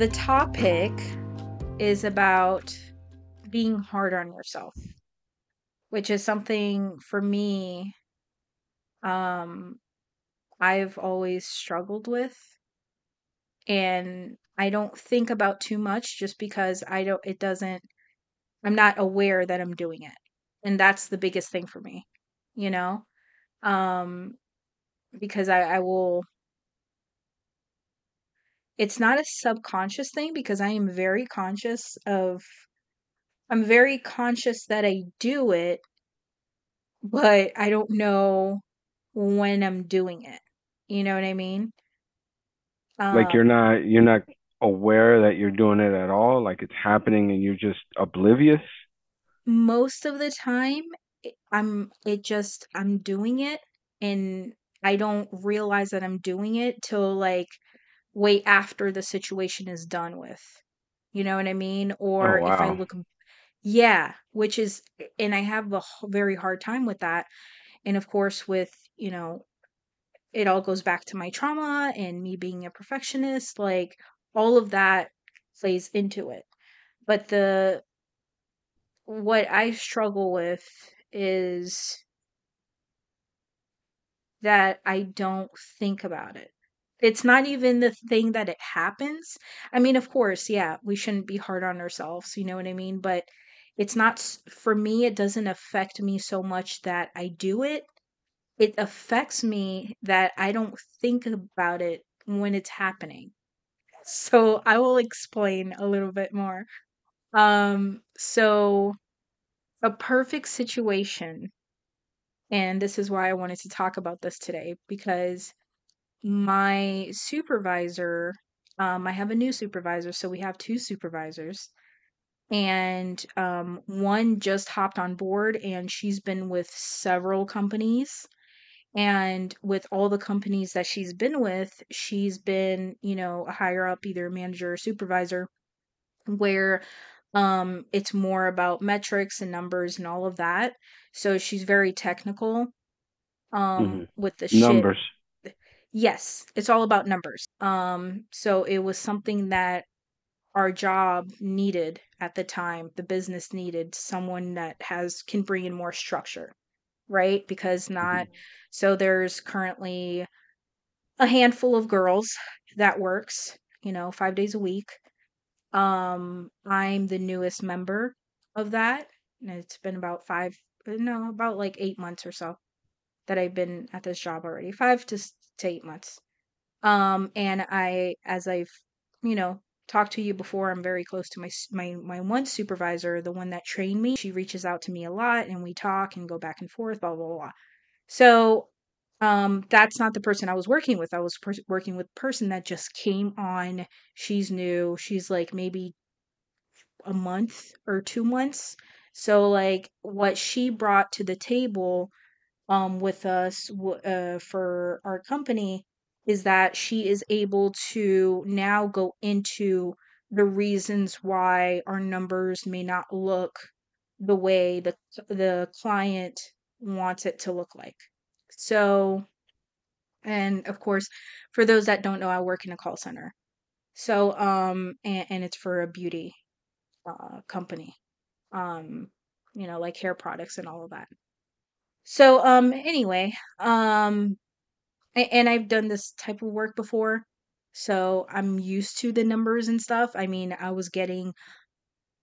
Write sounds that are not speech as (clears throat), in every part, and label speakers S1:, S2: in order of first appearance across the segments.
S1: The topic is about being hard on yourself, which is something for me um I've always struggled with and I don't think about too much just because I don't it doesn't I'm not aware that I'm doing it. And that's the biggest thing for me, you know? Um because I I will it's not a subconscious thing because I am very conscious of I'm very conscious that I do it, but I don't know when I'm doing it. You know what I mean?
S2: Like you're
S1: Um
S2: not you're not aware that you're doing it at all, like it's happening and you're just oblivious.
S1: most of the time I'm it just I'm doing it and I don't realize that I'm doing it till like way after the situation is done with. You know what I mean?
S2: Oh
S1: Or if I
S2: wow.
S1: look yeah, which is and I have a h- very hard time with that. And of course with, you know, it all goes back to my trauma and me being a perfectionist, like all of that plays into it. But the what I struggle with is that I don't think about it. It's not even the thing that it happens. I mean, of course, yeah, we shouldn't be hard on ourselves, you know what I mean? But it's not, for me, it doesn't affect me so much that I do it. It affects me that I don't think about it when it's happening. So I will explain a little bit more. Um, so a perfect situation And this is why I wanted to talk about this today because my supervisor, um, I have a new supervisor, so we have two supervisors, and um, one just hopped on board, and she's been with several companies. And with all the companies that she's been with, she's been, you know, a higher up, either manager or supervisor, where um, it's more about metrics and numbers and all of that. So she's very technical um
S2: hmm
S1: with the shit
S2: Numbers.
S1: Yes it's all about numbers. Um so it was something that our job needed at the time the business needed someone that has can bring in more structure right? Because not
S2: hmm
S1: so there's currently a handful of girls that works you know 5 days a week. Um i'm the newest member of that and it's been about 5 no about like 8 months or so that I've been at this job already, 5 to to 8 months. Um, and I as I've, you know, talked to you before, I'm very close to my my my one supervisor, the one that trained me. She reaches out to me a lot, and we talk and go back and forth, blah, blah, blah. So, um, that's not the person I was working with. I was pers working with a person that just came on. She's new. She's, like, maybe a month or 2 months. So, like, what she brought to the table um, with us w- uh, for our company is that she is able to now go into the reasons why our numbers may not look the way the the client wants it to look like. So, and of course, for those that don't know, I work in a call center. So, um, and, and it's for a beauty uh, company, um, you know, like hair products and all of that. So, um, anyway, um, and I've done this type of work before, so I'm used to the numbers and stuff. I mean, I was getting,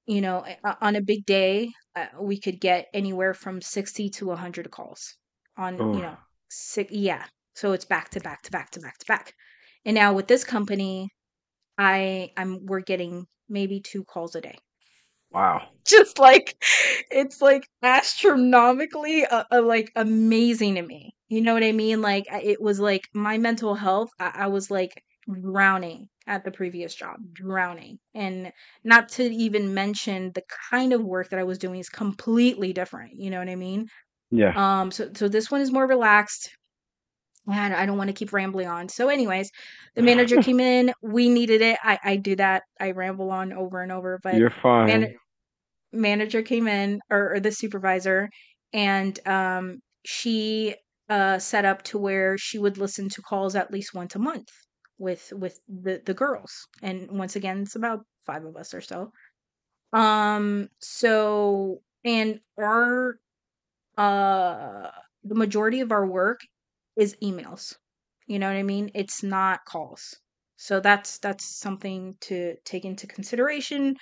S1: you know, on a big day, uh, we could get anywhere from 60 to 100 calls on, you
S2: Oh
S1: know, six, yeah. So it's back to back to back to back to back. And now with this company, I I'm we're getting maybe two calls a day.
S2: Wow.
S1: Just like it's like astronomically uh, uh, like amazing to me. You know what I mean? Like it was like my mental health. I, I was like drowning at the previous job, drowning, and not to even mention the kind of work that I was doing is completely different. You know what I mean?
S2: Yeah.
S1: Um. So so this one is more relaxed. And I don't want to keep rambling on. So, anyways, the manager came in. We needed it. I I do that. I ramble on over and over, but
S2: You're
S1: man
S2: fine.
S1: manager came in or, or the supervisor and um she uh set up to where she would listen to calls at least once a month with with the the girls. And once again, it's about five of us or so. Um so and our uh the majority of our work is emails. You know what I mean? It's not calls. So that's that's something to take into consideration.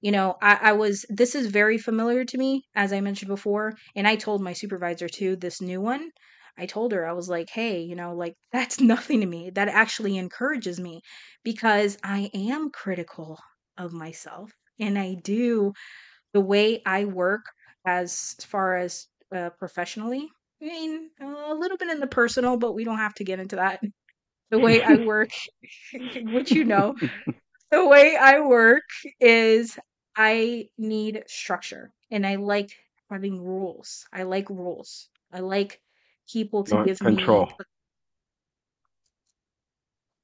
S1: You know, I, I was this is very familiar to me, as I mentioned before, and I told my supervisor too, this new one. I told her, I was like, hey, you know, like (laughs) that's nothing to me. That actually encourages me because I am critical of myself. And I do the way I work as far as uh, professionally. I mean, uh, a little bit in the personal, but we don't have to get into that. The way I work, (laughs) which you know, the way I work is I need structure and I like having rules. I like rules. I like people to give me
S2: control.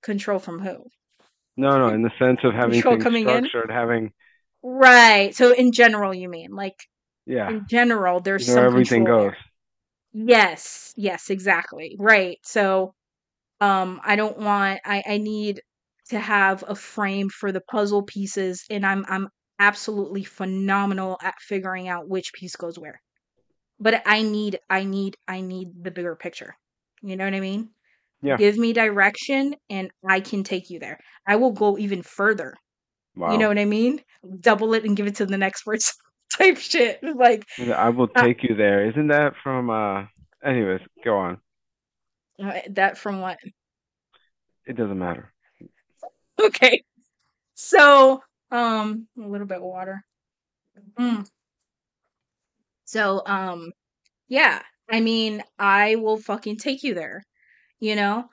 S1: control from who?
S2: No, no, in the sense of having
S1: Control coming in?
S2: structured, having
S1: Right. So in general, you mean like
S2: yeah,
S1: in general, there's
S2: you know
S1: some
S2: everything
S1: control
S2: goes.
S1: there. Yes. Yes, exactly. Right. So um I don't want I I need to have a frame for the puzzle pieces and I'm I'm absolutely phenomenal at figuring out which piece goes where. But I need I need I need the bigger picture. You know what I mean?
S2: Yeah.
S1: Give me direction and I can take you there. I will go even further. You know
S2: Wow.
S1: what I mean? Double it and give it to the next person (laughs) type shit. Like
S2: I will
S1: uh,
S2: take you there. Isn't that from uh anyways, go on.
S1: uh, that from what?
S2: It doesn't matter.
S1: Okay. So, um a little bit of water. Mm. So, um yeah, I mean, I will fucking take you there, you know?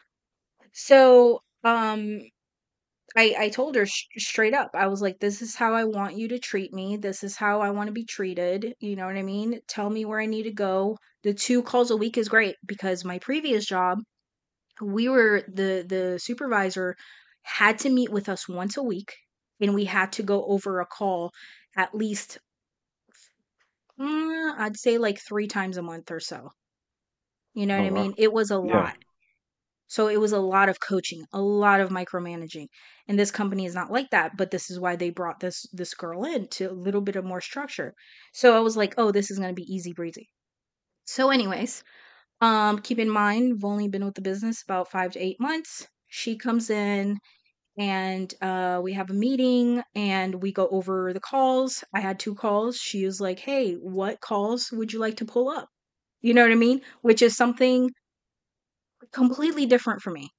S1: So, um I I told her sh- straight up. I was like, "This is how I want you to treat me. This is how I want to be treated." You know what I mean? Tell me where I need to go. The two calls a week is great because my previous job, we were the the supervisor had to meet with us once a week and we had to go over a call at least mm, I'd say like 3 times a month or so. You know
S2: Oh
S1: what I mean? It was a
S2: Yeah.
S1: lot. So it was a lot of coaching, a lot of micromanaging. And this company is not like that, but this is why they brought this this girl in to a little bit of more structure. So I was like, "Oh, this is going to be easy breezy." So anyways, um keep in mind, I've only been with the business about 5 to 8 months. She comes in and uh we have a meeting and we go over the calls. I had two calls. She was like, "Hey, what calls would you like to pull up?" You know what I mean? Which is something completely different for me.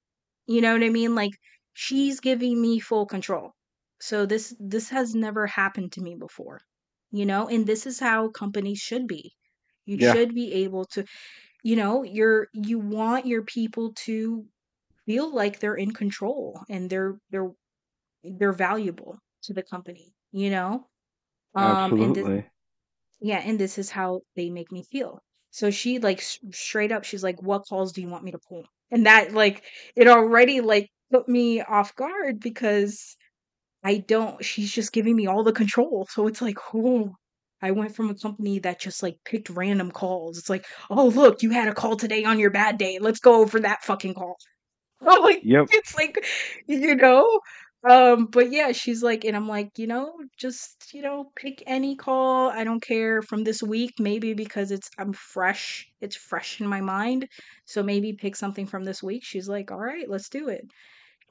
S1: You know what I mean? Like she's giving me full control. So this this has never happened to me before. You know, and this is how companies should be. You
S2: Yeah.
S1: should be able to, you know, you're you want your people to feel like they're in control and they're they're they're valuable to the company, you know? Um and this
S2: Absolutely.
S1: yeah, and this is how they make me feel. So she like s- straight up, she's like, "What calls do you want me to pull?" And that like it already like put me off guard because I don't. She's just giving me all the control. So it's like, oh, I went from a company that just like picked random calls. It's like, oh look, you had a call today on your bad day. Let's go over that fucking call. (laughs) I'm like,
S2: Yep.
S1: it's like, you know, um, but yeah, she's like, and I'm like, you know, just you know, pick any call. I don't care from this week. Maybe because it's I'm fresh. It's fresh in my mind. So maybe pick something from this week. She's like, all right, let's do it.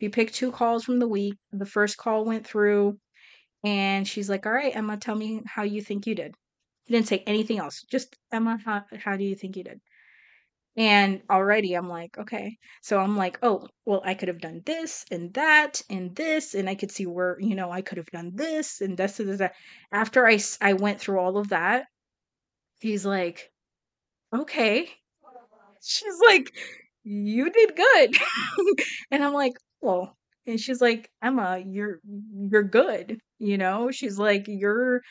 S1: You pick two calls from the week. The first call went through, and she's like, all right, Emma, tell me how you think you did. She didn't say anything else. Just Emma, how how do you think you did? And already I'm like, okay. So I'm like, oh, well, I could have done this and that and this, and I could see where, you know, I could have done this and this and that. After I, I went through all of that, he's like, okay. She's like, you did good. (laughs) and I'm like, well, and she's like, Emma, you're you're good. You know, she's like, you're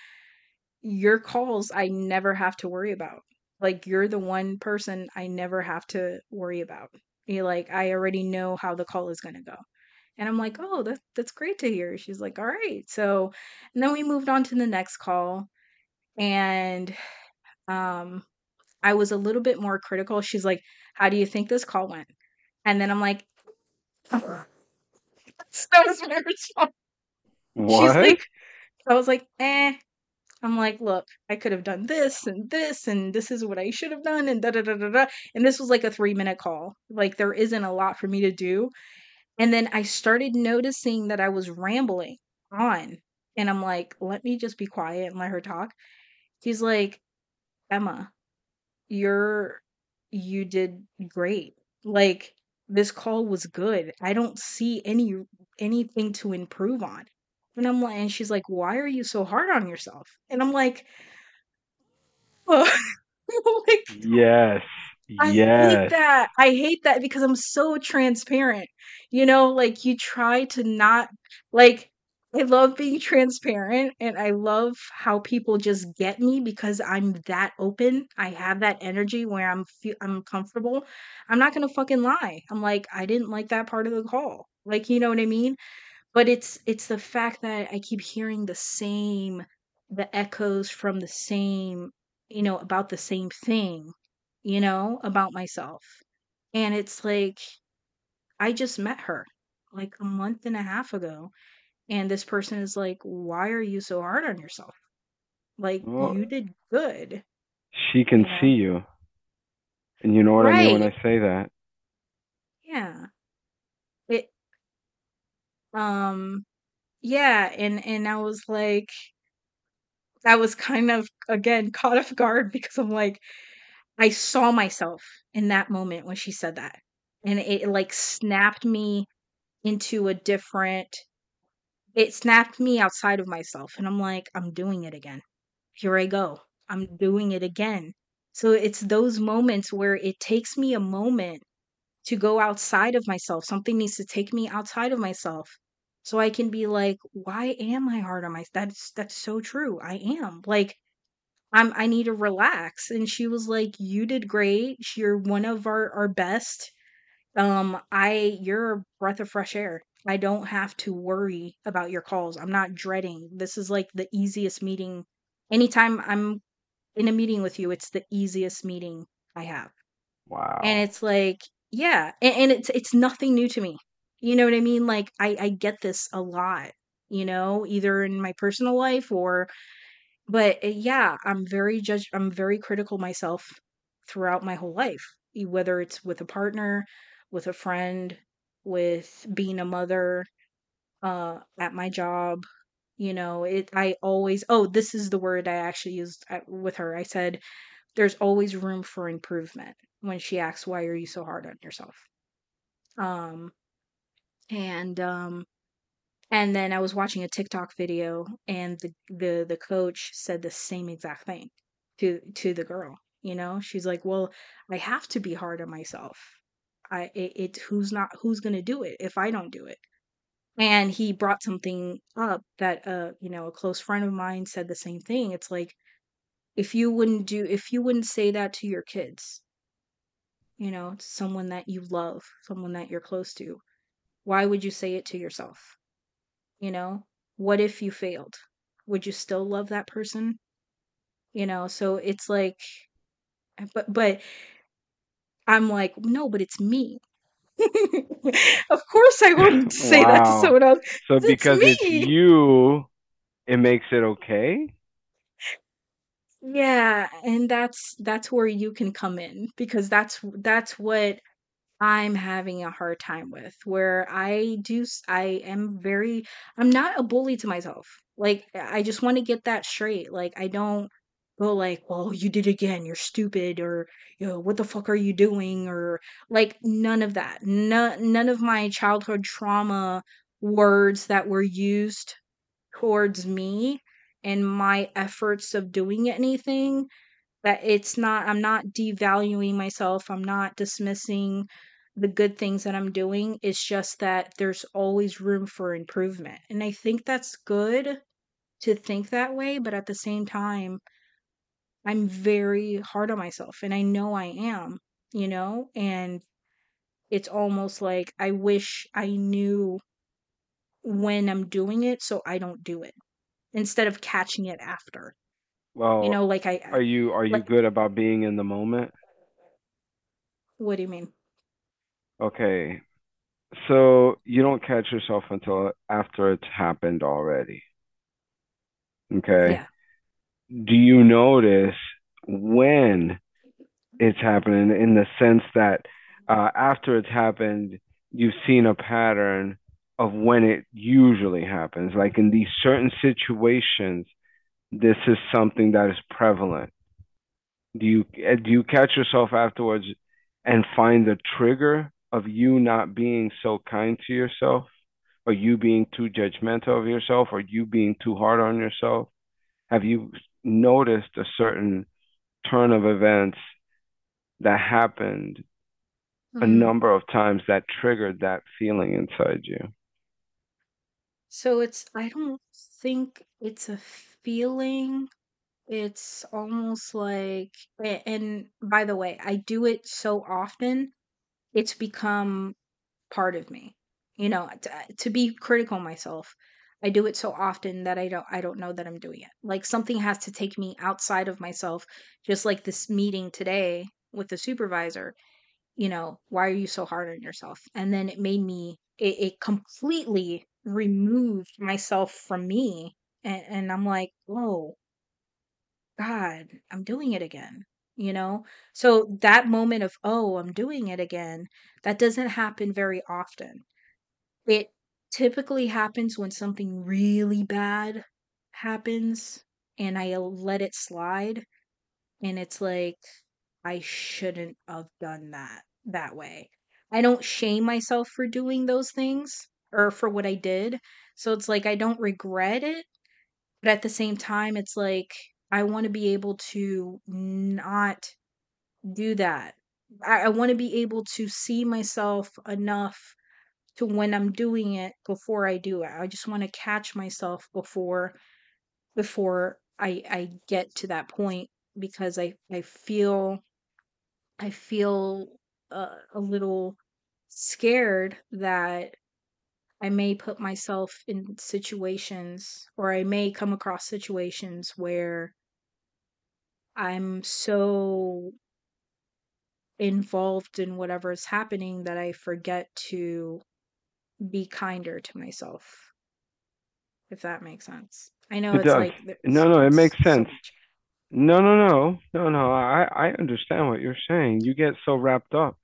S1: your calls I never have to worry about. Like you're the one person I never have to worry about. You like I already know how the call is gonna go. And I'm like, oh, that that's great to hear. She's like, all right. So and then we moved on to the next call and um I was a little bit more critical. She's like, how do you think this call went? And then I'm like, (laughs) that was my response. She's
S2: What?
S1: like, I was like, eh. I'm like, look, I could have done this and this, and this is what I should have done, and da da da da da. And this was like a three minute call. Like, there isn't a lot for me to do. And then I started noticing that I was rambling on. And I'm like, let me just be quiet and let her talk. He's like, Emma, you're, you did great. Like, this call was good. I don't see any anything to improve on. And I'm like, and she's like, why are you so hard on yourself? And I'm like, oh, (laughs) like
S2: Yes.
S1: I hate
S2: Yes.
S1: that. I hate that because I'm so transparent. You know, like you try to not like I love being transparent and I love how people just get me because I'm that open. I have that energy where I'm fe- I'm comfortable. I'm not going to fucking lie. I'm like I didn't like that part of the call. Like, you know what I mean? But it's it's the fact that I keep hearing the same the echoes from the same, you know, about the same thing, you know, about myself. And it's like I just met her like a month and a half ago and this person is like, "Why are you so hard on yourself? Like
S2: Well,
S1: you did good."
S2: she can
S1: You
S2: see you, and you know what I mean when I say that.
S1: Yeah. Um yeah, and and I was like I was kind of again (laughs) caught off guard because I'm like I saw myself in that moment when she said that. And it, like snapped me into a different it snapped me outside of myself and I'm like, I'm doing it again. Here I go. I'm doing it again. So it's those moments where it takes me a moment to go outside of myself. Something needs to take me outside of myself. So I can be like, why am I hard on myself? That's that's so true. I am. Like I'm I need to relax. And she was like, You did great. You're one of our, our best. Um, I you're a breath of fresh air. I don't have to worry about your calls. I'm not dreading. This is like the easiest meeting. Anytime I'm in a meeting with you, it's the easiest meeting I have.
S2: Wow.
S1: And it's like, yeah, and, and it's it's nothing new to me. You know what I mean? Like I I get this a lot, you know, either in my personal life or but, uh, yeah, I'm very judge I'm very critical myself throughout my whole life, whether it's with a partner, with a friend, with being a mother, uh, at my job, you know, it I always oh, this is the word I actually used with her. I said, "There's always room for improvement," when she asks, "Why are you so hard on yourself?" Um, and, um And then I was watching a TikTok video and the the the coach said the same exact thing to to the girl, you know? She's like, "Well, I have to be hard on myself. I it, it who's not who's going to do it if I don't do it?" And he brought something up that uh, you know, a close friend of mine said the same thing. It's like if you wouldn't do if you wouldn't say that to your kids, you know, to someone that you love, someone that you're close to, why would you say it to yourself? You know, what if you failed? Would you still love that person? You know, so it's like, but but I'm like, no, but it's me. (laughs) of course, I wouldn't (laughs) say that to someone else.
S2: So
S1: It's
S2: because it's
S1: me.
S2: you, it makes it okay?
S1: Yeah, and that's that's where you can come in because that's that's what I'm having a hard time with where I do I am very I'm not a bully to myself. Like I just want to get that straight. Like I don't go like, "Well, you did it again. You're stupid," or you know, "What the fuck are you doing?" or like none of that. None none of my childhood trauma words that were used towards me and my efforts of doing anything that it's not I'm not devaluing myself, I'm not dismissing the good things that I'm doing. It's just that there's always room for improvement. And I think that's good to think that way, but at the same time, I'm very hard on myself and I know I am, you know? And it's almost like I wish I knew when I'm doing it so I don't do it instead of catching it after.
S2: Well, you
S1: know, like I,
S2: are you are you
S1: like
S2: good about being in the moment?
S1: what do you mean?
S2: Okay. So you don't catch yourself until after it's happened already. Okay.
S1: Yeah.
S2: Do you notice when it's happening in the sense that uh, after it's happened, you've seen a pattern of when it usually happens? Like in these certain situations, this is something that is prevalent. Do you uh, do you catch yourself afterwards and find the trigger of you not being so kind to yourself, or you being too judgmental of yourself, or you being too hard on yourself? Have you noticed a certain turn of events that happened a
S1: Hmm.
S2: number of times that triggered that feeling inside you?
S1: So it's, I don't think it's a feeling. It's almost like, and by the way, I do it so often, it's become part of me. You know, to, to be critical myself. I do it so often that I don't I don't know that I'm doing it. Like something has to take me outside of myself, just like this meeting today with the supervisor you know, why are you so hard on yourself? And then it made me, it, it completely removed myself from me. And, and I'm like, whoa, God, I'm doing it again. You know? So that moment of, oh, I'm doing it again, that doesn't happen very often. It typically happens when something really bad happens and I let it slide and it's like I shouldn't have done that that way. I don't shame myself for doing those things or for what I did. So it's like I don't regret it, but at the same time it's like I want to be able to not do that. I, I want to be able to see myself enough to when I'm doing it before I do it. I just want to catch myself before before I I get to that point because I I feel I feel uh, a little scared that I may put myself in situations or I may come across situations where I'm so involved in whatever is happening that I forget to be kinder to myself, if that makes sense. I know
S2: It
S1: it's
S2: does.
S1: like
S2: No, no, it makes sense.
S1: much.
S2: No, no, no, no, no. I, I understand what you're saying. You get so wrapped up.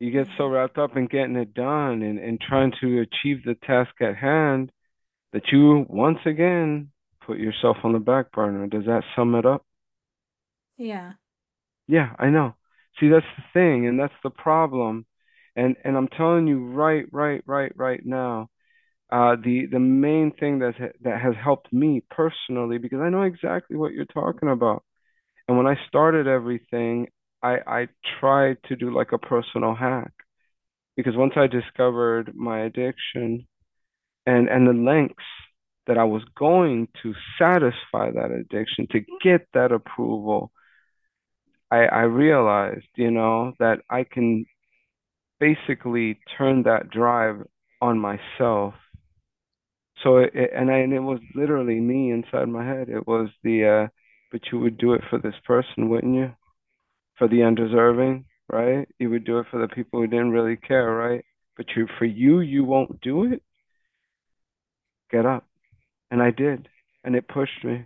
S2: You get so wrapped up in getting it done and, and trying to achieve the task at hand that you once again put yourself on the back burner. Does that sum it up?
S1: Yeah.
S2: Yeah, I know. See, that's the thing, and that's the problem. And and I'm telling you right, right, right, right now, uh, the the main thing that that has helped me personally, because I know exactly what you're talking about. And when I started everything, I I tried to do like a personal hack because once I discovered my addiction and and the lengths that I was going to satisfy that addiction to get that approval, I I realized, you know, that I can basically turn that drive on myself. So it, and I, and it was literally me inside my head. It was the uh, but you would do it for this person, wouldn't you? For the undeserving, right? You would do it for the people who didn't really care, right? But you for you, you won't do it. Get up. And I did. And it pushed me.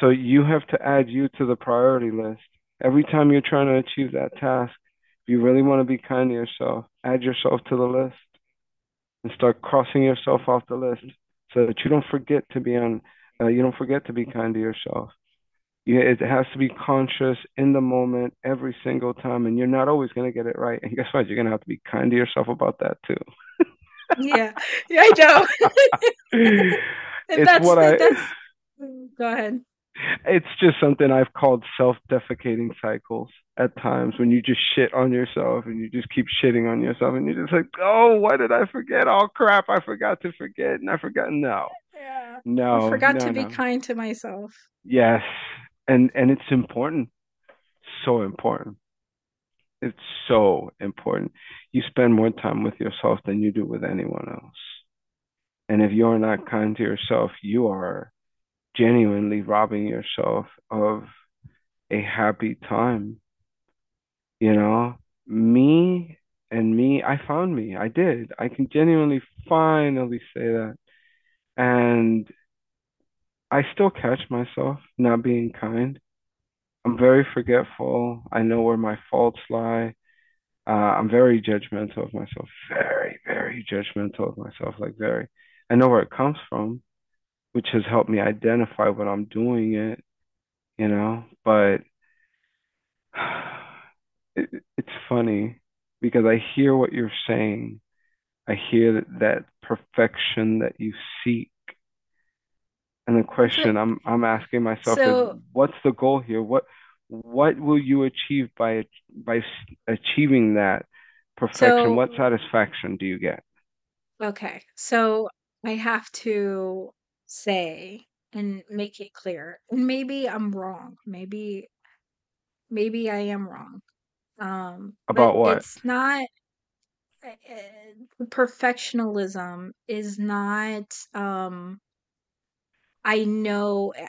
S2: So you have to add you to the priority list. Every time you're trying to achieve that task, if you really want to be kind to yourself, add yourself to the list and start crossing yourself off the list so that you don't forget to be on, uh, you don't forget to be kind to yourself. Yeah, it has to be conscious in the moment every single time, and you're not always going to get it right. And guess what? You're going to have to be kind to yourself about that too
S1: Yeah. Yeah, I know. (laughs)
S2: It's
S1: that's
S2: what I
S1: that's Mm, go ahead.
S2: it's just something I've called self-defecating cycles at times when you just shit on yourself and you just keep shitting on yourself and you're just like, oh, why did I forget? Oh crap, I forgot to forget and I forgot. No,
S1: Yeah.
S2: No I
S1: forgot
S2: no,
S1: to be
S2: no.
S1: kind to myself.
S2: Yes, and and it's important, so important. It's so important. You spend more time with yourself than you do with anyone else. And if you're not kind to yourself, you are genuinely robbing yourself of a happy time You know, me and me, I found me. I did. I can genuinely finally say that. And I still catch myself not being kind. I'm very forgetful. I know where my faults lie. Uh, I'm very judgmental of myself. Very, very judgmental of myself. Like very. I know where it comes from, which has helped me identify what I'm doing it, you know. But (sighs) it, it's funny because I hear what you're saying. I hear that, that perfection that you seek. And the question I'm I'm asking myself is, what's the goal here? What what will you achieve by by achieving that perfection?
S1: so
S2: What satisfaction do you get?
S1: okay. So I have to say and make it clear. And maybe I'm wrong. Maybe maybe I am wrong. Um,
S2: About what?
S1: it's not uh, uh, perfectionism is not um I know uh,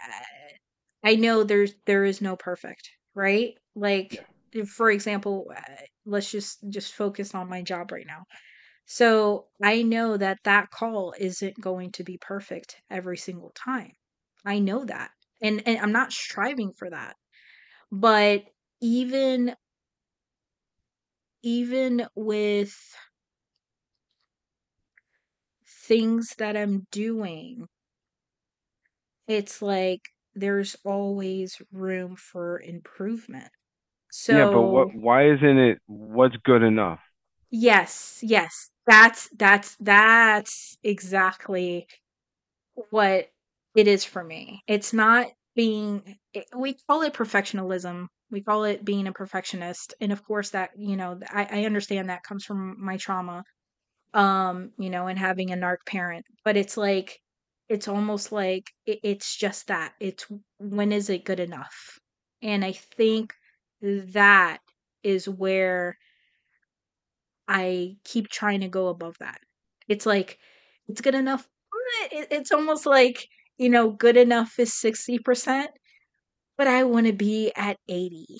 S1: I know there's there is no perfect, right? Like
S2: Yeah.
S1: for example, uh, let's just just focus on my job right now. So I know that that call isn't going to be perfect every single time. I know that. And and I'm not striving for that. But even even with things that I'm doing, it's like there's always room for improvement.
S2: So Yeah, but what why isn't it what's good enough?
S1: yes, yes. That's that's that's exactly what it is for me. It's not being it, we call it perfectionism. We call it being a perfectionist. And of course that, you know, I, I understand that comes from my trauma um you know and having a narc parent but it's like it's almost like it, it's just that it's when is it good enough? And i think that is where i keep trying to go above that. It's like it's good enough it, it's almost like you know good enough is 60% but i want to be at 80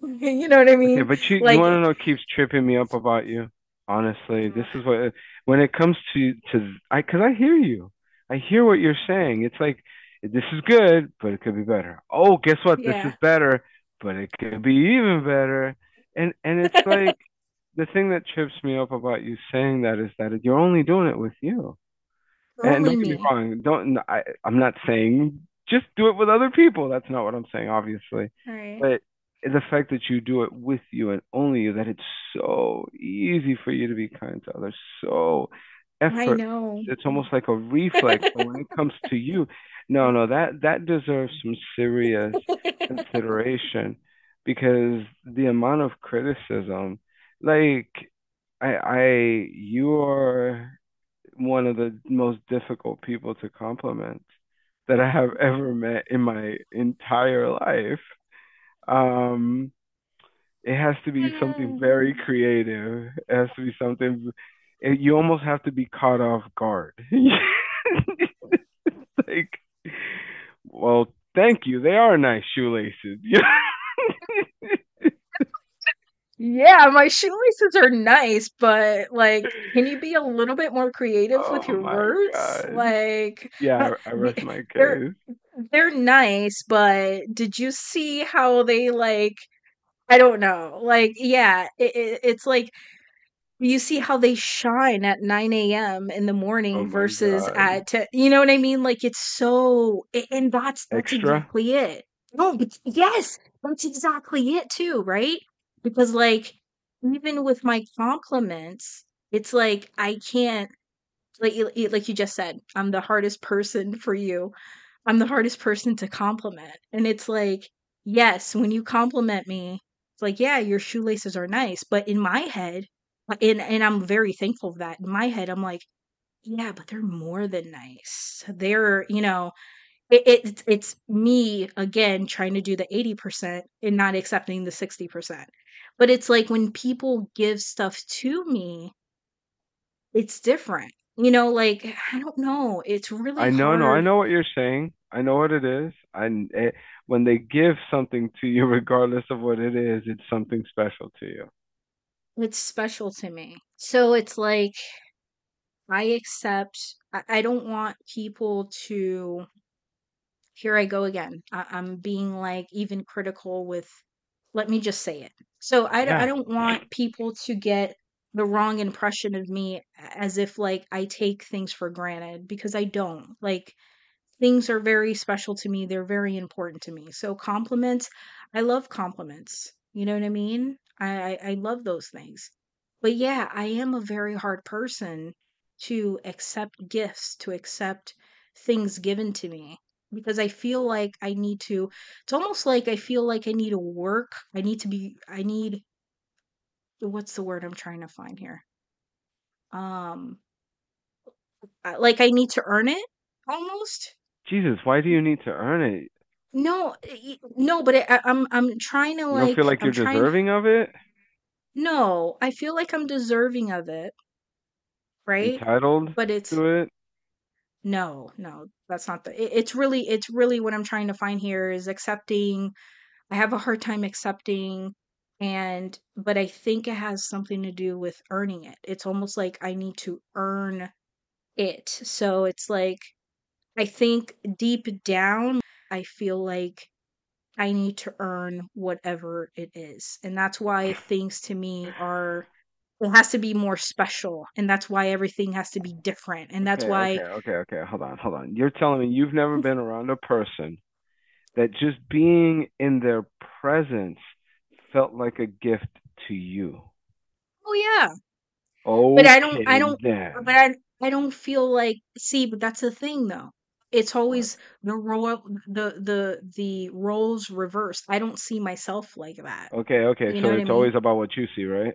S1: (laughs) you know what i
S2: Okay,
S1: mean?
S2: but you you want to know what keeps tripping me up about you? Honestly, mm-hmm. this is what when it comes to to I because I hear you. I hear what you're saying. It's like this is good, but it could be better. Oh, guess what? This is better, but it could be even better. And and it's (laughs) like the thing that trips me up about you saying that is that you're only doing it with you. And don't get me
S1: me
S2: wrong, don't I, I'm not saying just do it with other people. That's not what I'm saying, obviously.
S1: right
S2: But the fact that you do it with you and only you, that it's so easy for you to be kind to others, so
S1: i know
S2: It's almost like a reflex. When it comes to you, no, no, that that deserves some serious consideration because the amount of criticism, like I, I, you are one of the most difficult people to compliment that I have ever met in my entire life. Um, it has to be something very creative. It has to be something you almost have to be caught off guard. (laughs) like, well, thank you. They are nice shoelaces. (laughs)
S1: Yeah, my shoelaces are nice, but like, can you be a little bit more creative with
S2: oh
S1: your words?
S2: God.
S1: Like,
S2: Yeah, I, (laughs) I rest my
S1: they're they're nice, but did you see how they like? I don't know. Like, yeah, it, it, it's like you see how they shine at 9 a.m. in the
S2: Oh
S1: morning
S2: my
S1: versus
S2: God.
S1: at 10, you know what I mean? Like it's so and that's that's
S2: Extra?
S1: exactly it. No, but yes, that's exactly it too, right? Because like even with my compliments, it's like I can't like like you just said, I'm the hardest person for you. I'm the hardest person to compliment. And it's like, yes, when you compliment me, it's like, yeah, your shoelaces are nice. But in my head, and and I'm very thankful of that. In my head, I'm like, yeah, but they're more than nice. They're, you know, it, it it's me again trying to do the 80% and not accepting the 60%. But it's like when people give stuff to me, it's different. You know, like I don't know. It's really
S2: I know, no, I know what you're saying. I know what it is. And eh, when they give something to you, (laughs) regardless of what it is, it's something special to you.
S1: It's special to me. So it's like I accept I, I don't want people to here I go again. I, I'm being like even critical with let me just say it. So I, don't- I don't want people to get the wrong impression of me as if like I take things for granted because I don't. Like things are very special to me. They're very important to me. So compliments, I love compliments. You know what I mean? I, I, I love those things. But yeah, I am a very hard person to accept gifts, to accept things given to me because I feel like I need to it's almost like I feel like I need to work. I need to be I need what's the word I'm trying to find here? Um like I need to earn it almost.
S2: Jesus, why do you need to earn it?
S1: No, y- no, but I, I'm I'm trying to
S2: You don't feel like
S1: I'm
S2: you're
S1: trying.
S2: deserving of it?
S1: No, I feel like I'm deserving of it, right?
S2: Entitled
S1: But it's
S2: to it?
S1: no, no, that's not the. It, it's really, it's really what I'm trying to find here is accepting. I have a hard time accepting, and but I think it has something to do with earning it. It's almost like I need to earn it. So it's like I think deep down, I feel like I need to earn whatever it is. And that's why things to me are it has to be more special and that's why everything has to be different. And that's
S2: Okay, okay,
S1: why
S2: okay, okay. Hold on, hold on. You're telling me you've never been around a person that just being in their presence felt like a gift to you.
S1: oh yeah, oh but I don't I don't but. I I don't feel like see, but that's the thing though. It's always the role the the the roles reversed. I don't see myself like that.
S2: Okay, okay.
S1: You
S2: So
S1: what I
S2: it's
S1: mean?
S2: always about what you see, right?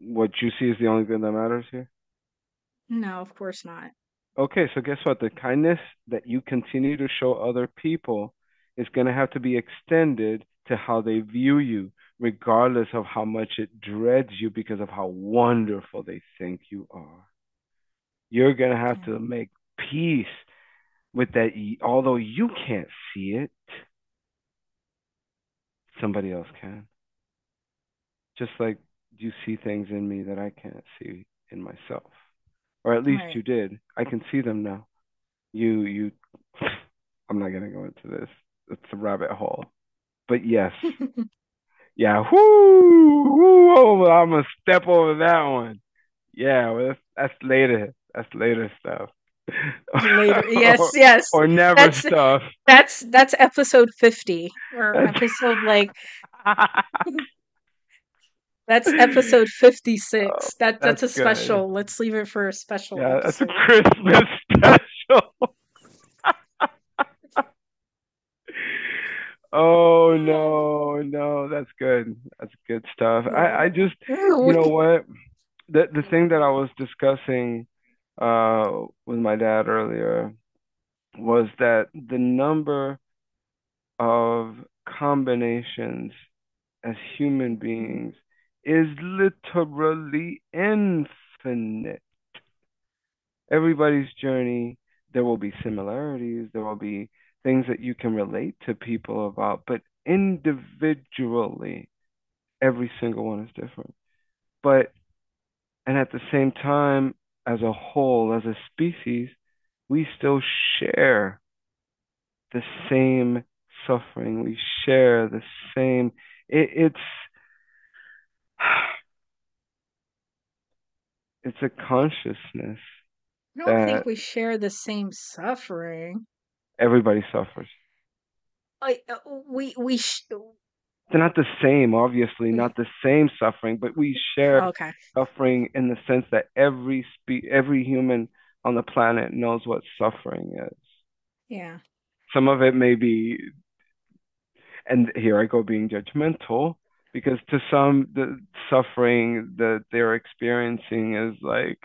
S2: What you see is the only thing that matters here.
S1: No, of course not.
S2: Okay, so guess what? The kindness that you continue to show other people is going to have to be extended to how they view you, regardless of how much it dreads you because of how wonderful they think you are. You're going to have
S1: Yeah.
S2: to make peace with that, although you can't see it, somebody else can. Just like you see things in me that I can't see in myself. Or at least
S1: Right.
S2: you did. I can see them now. You, you, I'm not gonna go into this. It's a rabbit hole. But yes, (laughs) yeah. Whoo, whoo. Oh, I'm gonna step over that one. Yeah, well, that's, that's later. That's later stuff. (laughs)
S1: Later. Yes,
S2: or,
S1: yes.
S2: or never
S1: That's
S2: stuff.
S1: That's that's episode 50 or episode like (laughs) that's episode
S2: oh,
S1: 56. That
S2: that's
S1: that's a
S2: good.
S1: special. Let's leave it for a special
S2: Yeah, that's a. Christmas (laughs) special. Oh no, no, that's good. That's good stuff. I I just, you know what? The the thing that I was discussing uh with my dad earlier was that the number of combinations as human beings is literally infinite. Everybody's journey, there will be similarities, there will be things that you can relate to people about, but individually, every single one is different. But, and at the same time, as a whole, as a species, we still share the same suffering. We share the same. It, it's (sighs) it's a consciousness
S1: I don't think we share the same suffering.
S2: everybody suffers.
S1: I uh, we we sh-
S2: They're not the same, obviously, not the same suffering, but we share
S1: okay.
S2: suffering in the sense that every spe- every human on the planet knows what suffering is.
S1: Yeah.
S2: Some of it may be and here I go being judgmental because to some the suffering that they're experiencing is like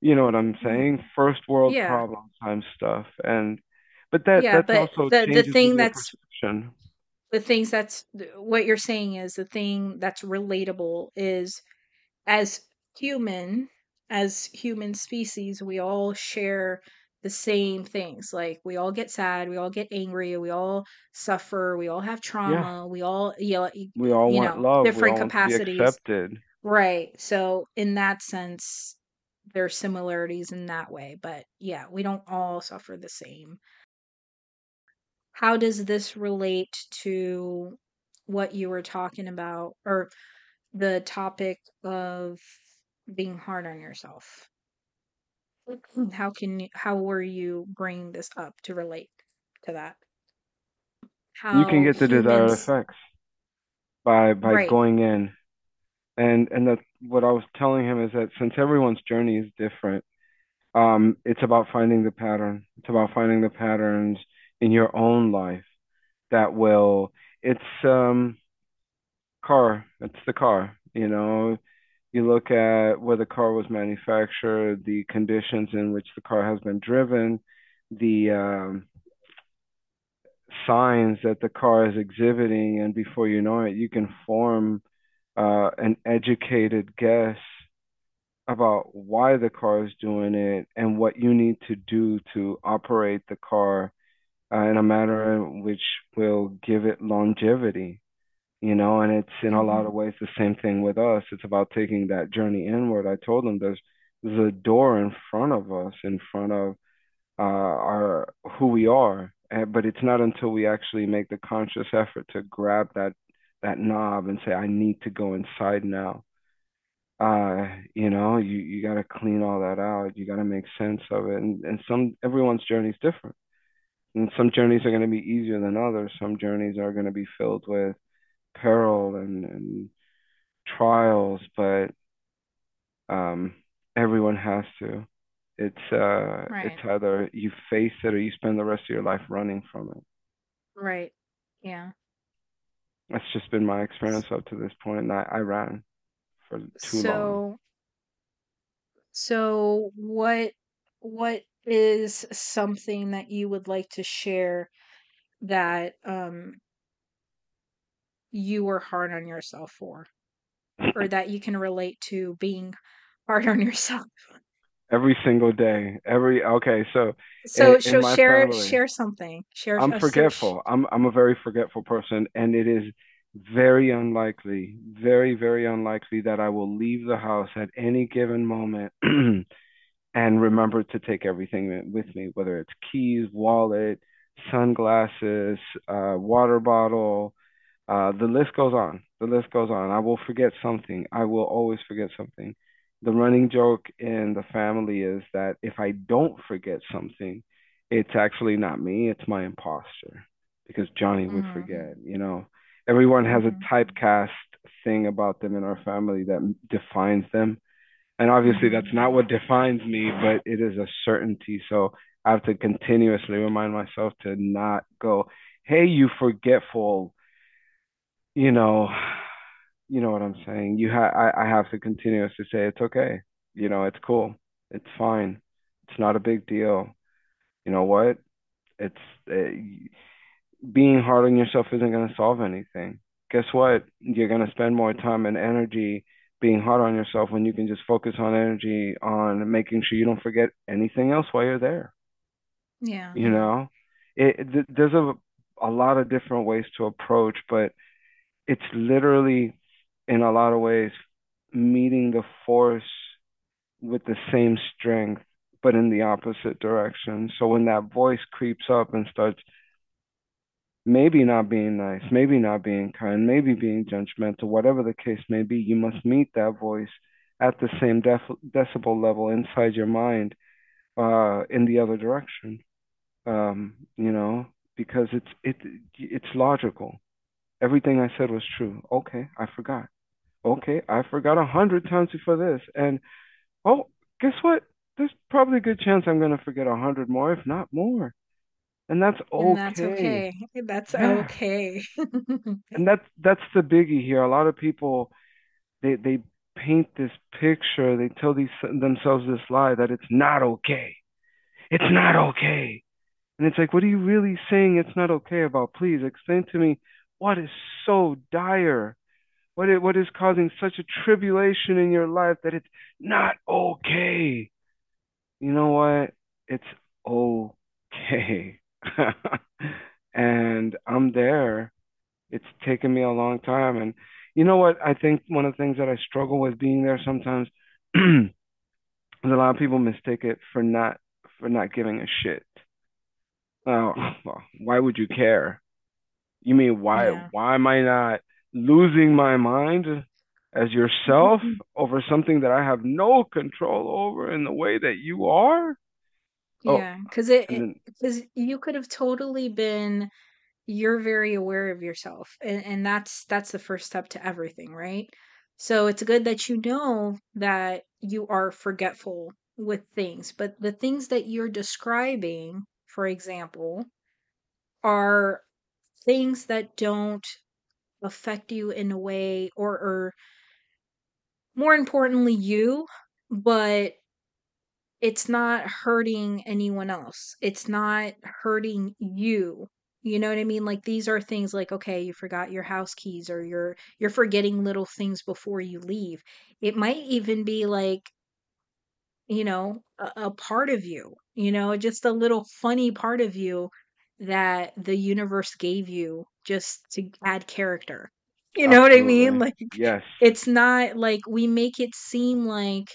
S2: you know what I'm
S1: Mm,
S2: saying first world
S1: Yeah.
S2: problem time stuff and but that
S1: Yeah,
S2: that's
S1: but
S2: also
S1: the the thing that's
S2: perception
S1: the things that's what you're saying is the thing that's relatable is as human as human species we all share the same things like we all get sad we all get angry we all suffer we all have
S2: yeah
S1: trauma we all you know,
S2: we all
S1: you
S2: want
S1: know
S2: love
S1: different
S2: all want to be
S1: capacities
S2: accepted
S1: Right. So in that sense, there's similarities in that way, but yeah, we don't all suffer the same. How does this relate to what you were talking about or the topic of being hard on yourself? How can you, how were you bringing this up to relate to that?
S2: how You can get the desired effects by by
S1: right.
S2: going in. And and that what I was telling him is that since everyone's journey is different, um, it's about finding the pattern. It's about finding the patterns in your own life that will. It's um car. It's the car. You know, you look at where the car was manufactured, the conditions in which the car has been driven, the um, signs that the car is exhibiting, and before you know it, you can form uh, an educated guess about why the car is doing it and what you need to do to operate the car uh, in a manner which will give it longevity. You know, and it's in a lot
S1: hmm
S2: of ways the same thing with us. It's about taking that journey inward. I told them there's there's a door in front of us, in front of uh, our who we are, uh, but it's not until we actually make the conscious effort to grab that that knob and say, I need to go inside now uh you know you you got to clean all that out you got to make sense of it and and some everyone's journey is different and some journeys are going to be easier than others. Some journeys are going to be filled with peril and and trials but um everyone has to. It's uh it's either you face it or you spend the rest of your life running from it.
S1: Right. Yeah.
S2: that's just been my experience up to this point and I, I ran for too long.
S1: So, so what what is something that you would like to share that um you were hard on yourself for or (laughs) that you can relate to being hard on yourself?
S2: every single day every okay so in,
S1: So,
S2: in
S1: so
S2: my
S1: share
S2: family
S1: share something. Share
S2: I'm
S1: cer- sh-
S2: forgetful. I'm I'm a very forgetful person, and it is very unlikely, very, very unlikely that I will leave the house at any given moment (clears throat) and remember to take everything with me, whether it's keys, wallet, sunglasses, uh, water bottle, uh, the list goes on. The list goes on. I will forget something. I will always forget something. The running joke in the family is that if I don't forget something, it's actually not me, it's my imposter because Johnny would
S1: Mhm.
S2: forget, you know. Everyone has a
S1: Mhm.
S2: typecast thing about them in our family that defines them. And obviously that's not what defines me, but it is a certainty. So I have to continuously remind myself to not go, hey, you forgetful you know, you know what I'm saying. You ha I, I have to continuously say it's okay. You know, it's cool. It's fine. It's not a big deal. You know what? It's uh, being hard on yourself isn't going to solve anything. Guess what? You're going to spend more time and energy being hard on yourself when you can just focus on energy on making sure you don't forget anything else while you're there.
S1: Yeah.
S2: You know, it, th there's a a lot of different ways to approach, but it's literally in a lot of ways meeting the force with the same strength but in the opposite direction so when that voice creeps up and starts maybe not being nice maybe not being kind maybe being judgmental whatever the case may be you must meet that voice at the same def- decibel level inside your mind uh in the other direction um you know because it's it it's logical everything i said was true okay i forgot okay, I forgot a hundred times before this. And oh, guess what? There's probably a good chance I'm gonna forget a hundred more, if not more. And that's
S1: And that's
S2: okay.
S1: okay. (laughs) That's
S2: Yeah.
S1: okay.
S2: And (laughs) that's that's the biggie here. A lot of people they they paint this picture, they tell these themselves this lie that it's not okay. It's not okay. And it's like, what are you really saying it's not okay about? Please explain to me what is so dire what it, what is causing such a tribulation in your life that it's not okay. You know what? It's okay. (laughs) and I'm there. It's taken me a long time and You know what? I think one of the things that I struggle with being there sometimes (clears throat) is a lot of people mistake it for not for not giving a shit. Oh, (laughs) well, why would you care? You mean why
S1: Yeah.
S2: why am I not losing my mind as yourself mm-hmm. over something that I have no control over in the way that you are? Oh,
S1: Yeah, because it,
S2: and
S1: it
S2: then
S1: because you could have totally been you're very aware of yourself and, and that's that's the first step to everything right? So it's good that you know that you are forgetful with things but the things that you're describing for example are things that don't affect you in a way or or more importantly you but it's not hurting anyone else. It's not hurting you. You know what I mean? Like these are things like okay, you forgot your house keys or you're you're forgetting little things before you leave. It might even be like, you know, a, a part of you, you know, just a little funny part of you that the universe gave you just to add character. You know what I mean? Like
S2: Yes.
S1: it's not like we make it seem like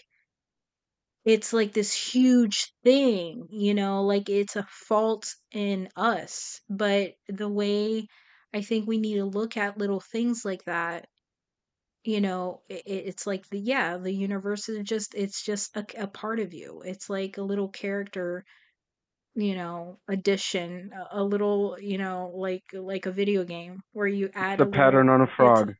S1: it's like this huge thing, you know, like it's a fault in us. But the way I think we need to look at little things like that, you know, it, it's like the, yeah, the universe is just, it's just a, a part of you. It's like a little character, you know, addition, a, a little, you know, like, like a video game where you add
S2: the
S1: a
S2: pattern
S1: little,
S2: on a frog.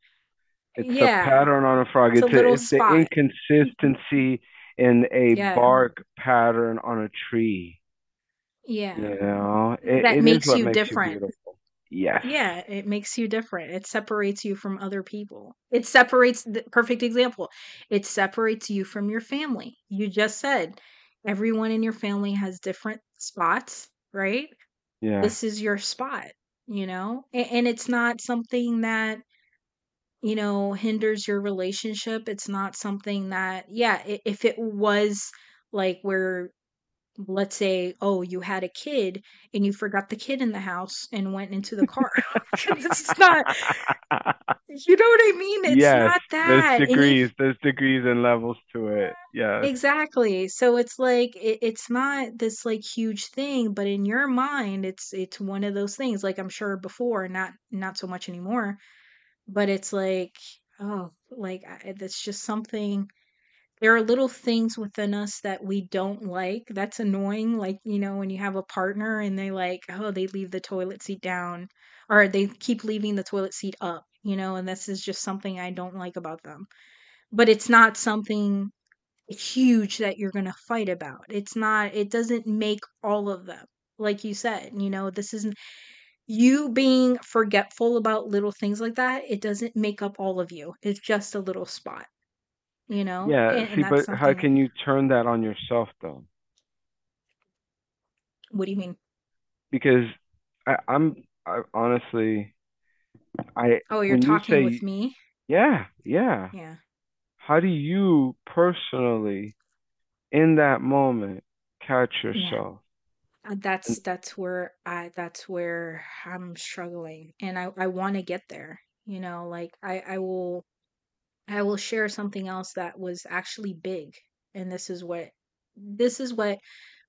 S2: It's a
S1: yeah,
S2: pattern on a frog.
S1: it's a
S2: It's a,
S1: little
S2: it's the inconsistency in a
S1: Yeah.
S2: bark pattern on a tree.
S1: Yeah.
S2: You know, it,
S1: That
S2: it
S1: makes you
S2: makes
S1: different.
S2: Yes.
S1: Yeah, it makes you different. It separates you from other people. It separates the perfect example. It separates you from your family. You just said everyone in your family has different spots, right?
S2: Yeah.
S1: This is your spot, you know? And, and it's not something that, you know, hinders your relationship. It's not something that, yeah, i- if it was like where let's say, oh, you had a kid and you forgot the kid in the house and went into the car. (laughs) it's not You know what I mean? It's
S2: Yes,
S1: not
S2: there's
S1: that. And
S2: degrees, there's degrees and levels to it. Yes.
S1: exactly. So it's like it, it's not this like huge thing, but in your mind it's it's one of those things like I'm sure before, not not so much anymore, but it's like oh, like it's just something there are little things within us that we don't like. That's annoying. Like, you know, when you have a partner and they like, oh, they leave the toilet seat down or they keep leaving the toilet seat up, you know, and this is just something I don't like about them. But it's not something huge that you're going to fight about. It's not, it doesn't make all of them. Like you said, you know, this isn't you being forgetful about little things like that. It doesn't make up all of you. It's just a little spot, you know,
S2: Yeah,
S1: and, and
S2: see,
S1: that's
S2: but how can you turn that on yourself though?
S1: What do you mean?
S2: Because I, I'm I, honestly, I
S1: Oh, you're
S2: when you
S1: talking with me?
S2: yeah, yeah,
S1: Yeah.
S2: how do you personally in that moment catch yourself?
S1: Uh, Uh,
S2: and
S1: That's that's where I that's where I'm struggling and I I want to get there. You know, like I I will I will share something else that was actually big. And this is what this is what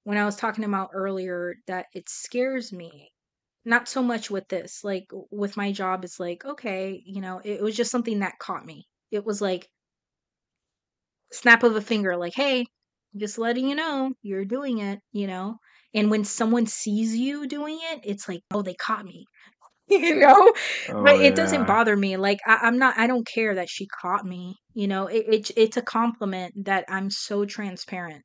S1: when I was talking about earlier that it scares me. Not so much with this. Like with my job it's like, okay, you know, it was just something that caught me. It was like snap of a finger like hey just letting you know you're doing it you know and when someone sees you doing it it's like oh they caught me. (laughs) You know? But
S2: oh
S1: it doesn't bother me like I, i'm not i don't care that she caught me you know? It, it it's a compliment that i'm so transparent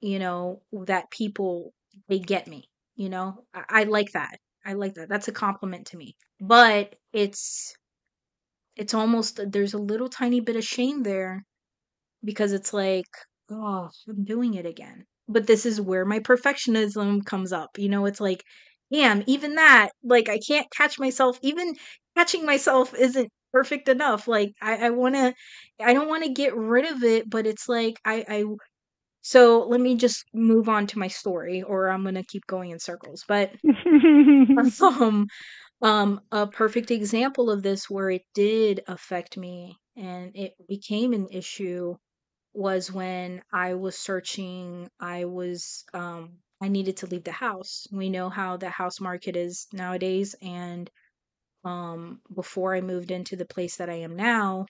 S1: you know that people they get me you know? I, I like that. I like that. That's a compliment to me. But it's it's almost there's a little tiny bit of shame there because it's like, oh, I'm doing it again. But this is where my perfectionism comes up. You know, it's like, damn, even that, like, I can't catch myself. Even catching myself isn't perfect enough. Like, I, I want to, I don't want to get rid of it, but it's like, I, I, so let me just move on to my story or I'm going to keep going in circles. But, (laughs) (laughs) um, Um, a perfect example of this where it did affect me and it became an issue was when I was searching, I was um I needed to leave the house. We know how the house market is nowadays and um before I moved into the place that I am now,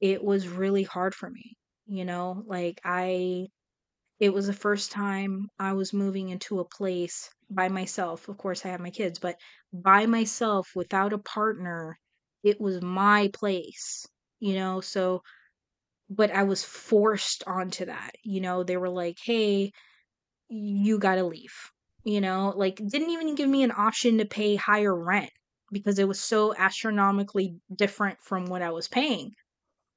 S1: it was really hard for me. You know, like I it was the first time I was moving into a place by myself. Of course, I have my kids, but by myself without a partner, it was my place, you know? So, but I was forced onto that. You know, they were like, hey, you gotta leave. You know, like didn't even give me an option to pay higher rent because it was so astronomically different from what I was paying.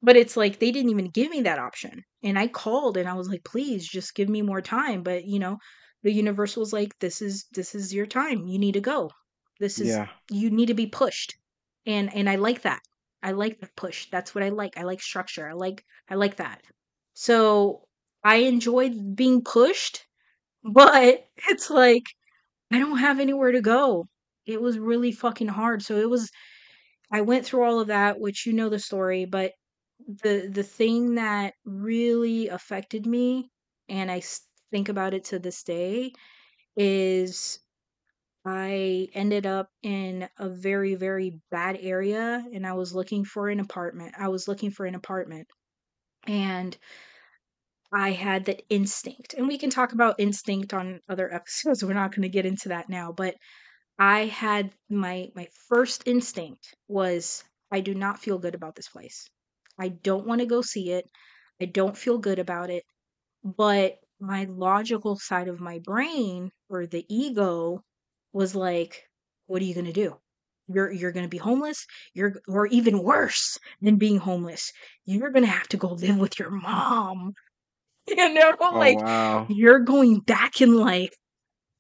S1: But it's like they didn't even give me that option. And I called and I was like, "Please just give me more time." But, you know, the universe was like, "This is this is your time. You need to go. This is
S2: Yeah,
S1: you need to be pushed." And and I like that. I like the push. That's what I like. I like structure. I like I like that. So, I enjoyed being pushed, but (laughs) it's like I don't have anywhere to go. It was really fucking hard. So it was I went through all of that, which you know the story, but the the thing that really affected me and I think about it to this day is I ended up in a very very bad area and I was looking for an apartment. I was looking for an apartment and I had that instinct. And we can talk about instinct on other (laughs) episodes. We're not going to get into that now, but I had my my first instinct was I do not feel good about this place. I don't want to go see it. I don't feel good about it. But my logical side of my brain or the ego was like, what are you going to do? You're you're going to be homeless. You're or even worse than being homeless. You're going to have to go live with your mom. (laughs) You know,
S2: Oh
S1: like
S2: wow.
S1: you're going back in life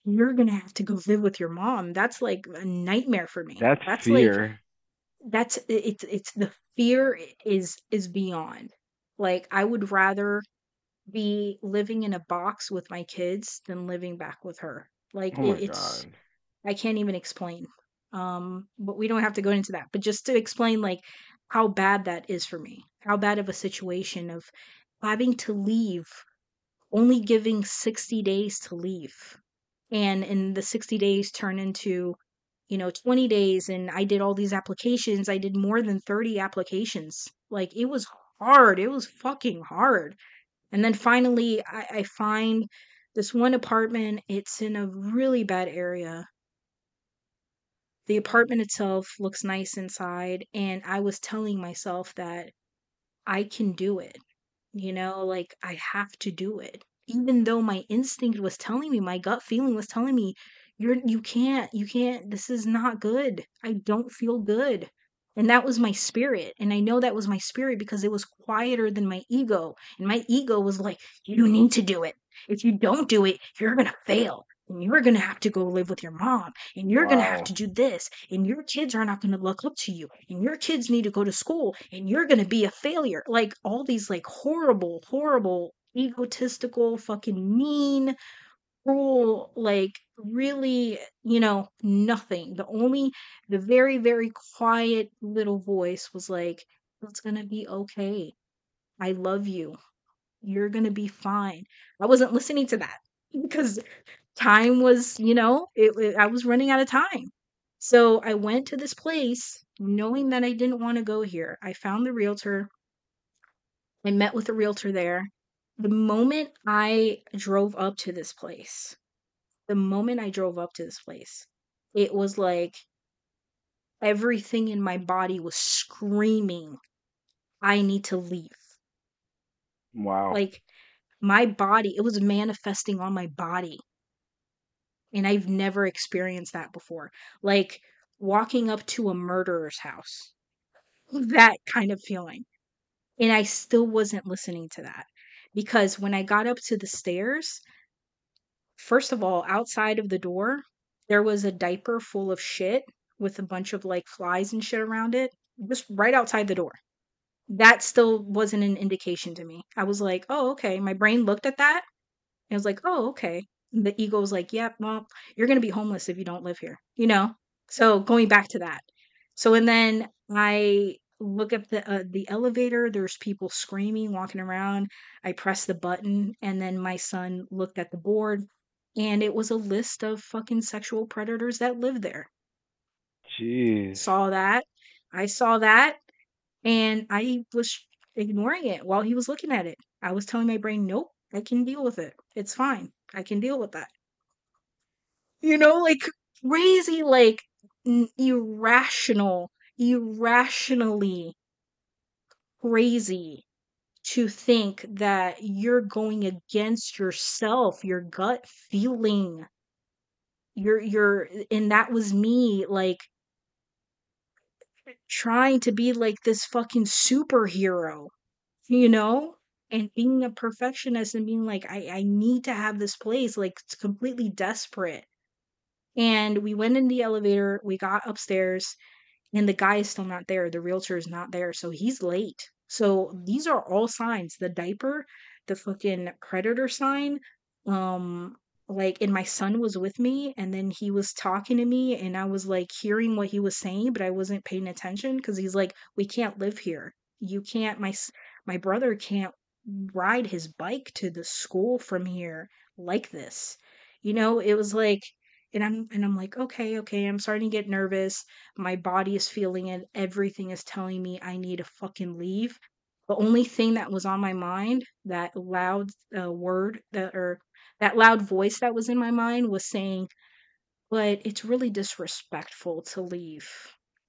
S1: you're gonna have to go live with your mom. That's like a nightmare for me.
S2: That's
S1: That's like
S2: fear.
S1: that's it's it's the fear is is beyond. Like I would rather be living in a box with my kids than living back with her. Like
S2: Oh
S1: it, it's
S2: God.
S1: I can't even explain. Um, but we don't have to go into that. But just to explain like how bad that is for me, how bad of a situation of having to leave, only giving 60 days to leave and in the 60 days turn into you know 20 days and i did all these applications i did more than 30 applications like it was hard it was fucking hard and then finally i, I find this one apartment it's in a really bad area the apartment itself looks nice inside and i was telling myself that i can do it you know, like I have to do it. Even though my instinct was telling me, my gut feeling was telling me, you're you can't, you can't, this is not good. I don't feel good. And that was my spirit. And I know that was my spirit because it was quieter than my ego. And my ego was like, you need to do it. If you don't do it, you're going to fail. And you're going to have to go live with your mom. And you're going to have to do this. And your kids are not going to look up to you. And your kids need to go to school. And you're going to be a failure. Like all these like horrible, horrible, egotistical, fucking mean, cruel, like really, you know, nothing. The only, the very, very quiet little voice was like, it's going to be okay. I love you. You're going to be fine. I wasn't listening to that (laughs) because time was, you know, it, it- I was running out of time. So I went to this place knowing that I didn't want to go here. I found the realtor. I met with the realtor there. The moment I drove up to this place, the moment I drove up to this place, it was like everything in my body was screaming, I need to leave.
S2: Wow.
S1: Like my body, it was manifesting on my body. And I've never experienced that before. Like walking up to a murderer's house, that kind of feeling. And I still wasn't listening to that because when I got up to the stairs, first of all, outside of the door, there was a diaper full of shit with a bunch of like flies and shit around it, just right outside the door. That still wasn't an indication to me. I was like, oh, okay. My brain looked at that and was like, oh, okay. The ego was like, yep, well, you're going to be homeless if you don't live here, you know? So going back to that. So and then I look up the uh, the elevator. There's people screaming, walking around. I press the button, and then my son looked at the board, and it was a list of fucking sexual predators that live there.
S2: Jeez.
S1: Saw that. I saw that, and I was ignoring it while he was looking at it. I was telling my brain, nope, I can deal with it. It's fine. I can deal with that. You know, like crazy, like n- irrational, irrationally crazy to think that you're going against yourself, your gut feeling. You're, you're, and that was me, like trying to be like this fucking superhero, you know? And being a perfectionist and being like, I, I need to have this place, like it's completely desperate. And we went in the elevator, we got upstairs, and the guy is still not there. The realtor is not there, so he's late. So these are all signs. The diaper, the fucking predator sign, um, like, and my son was with me, and then he was talking to me, and I was like hearing what he was saying, but I wasn't paying attention because he's like, "We can't live here. You can't. My my brother can't ride his bike to the school from here like this." You know, it was like and I'm and I'm like, okay, okay, I'm starting to get nervous. My body is feeling it. Everything is telling me I need to fucking leave. The only thing that was on my mind, that loud uh, word that or that loud voice that was in my mind was saying, but it's really disrespectful to leave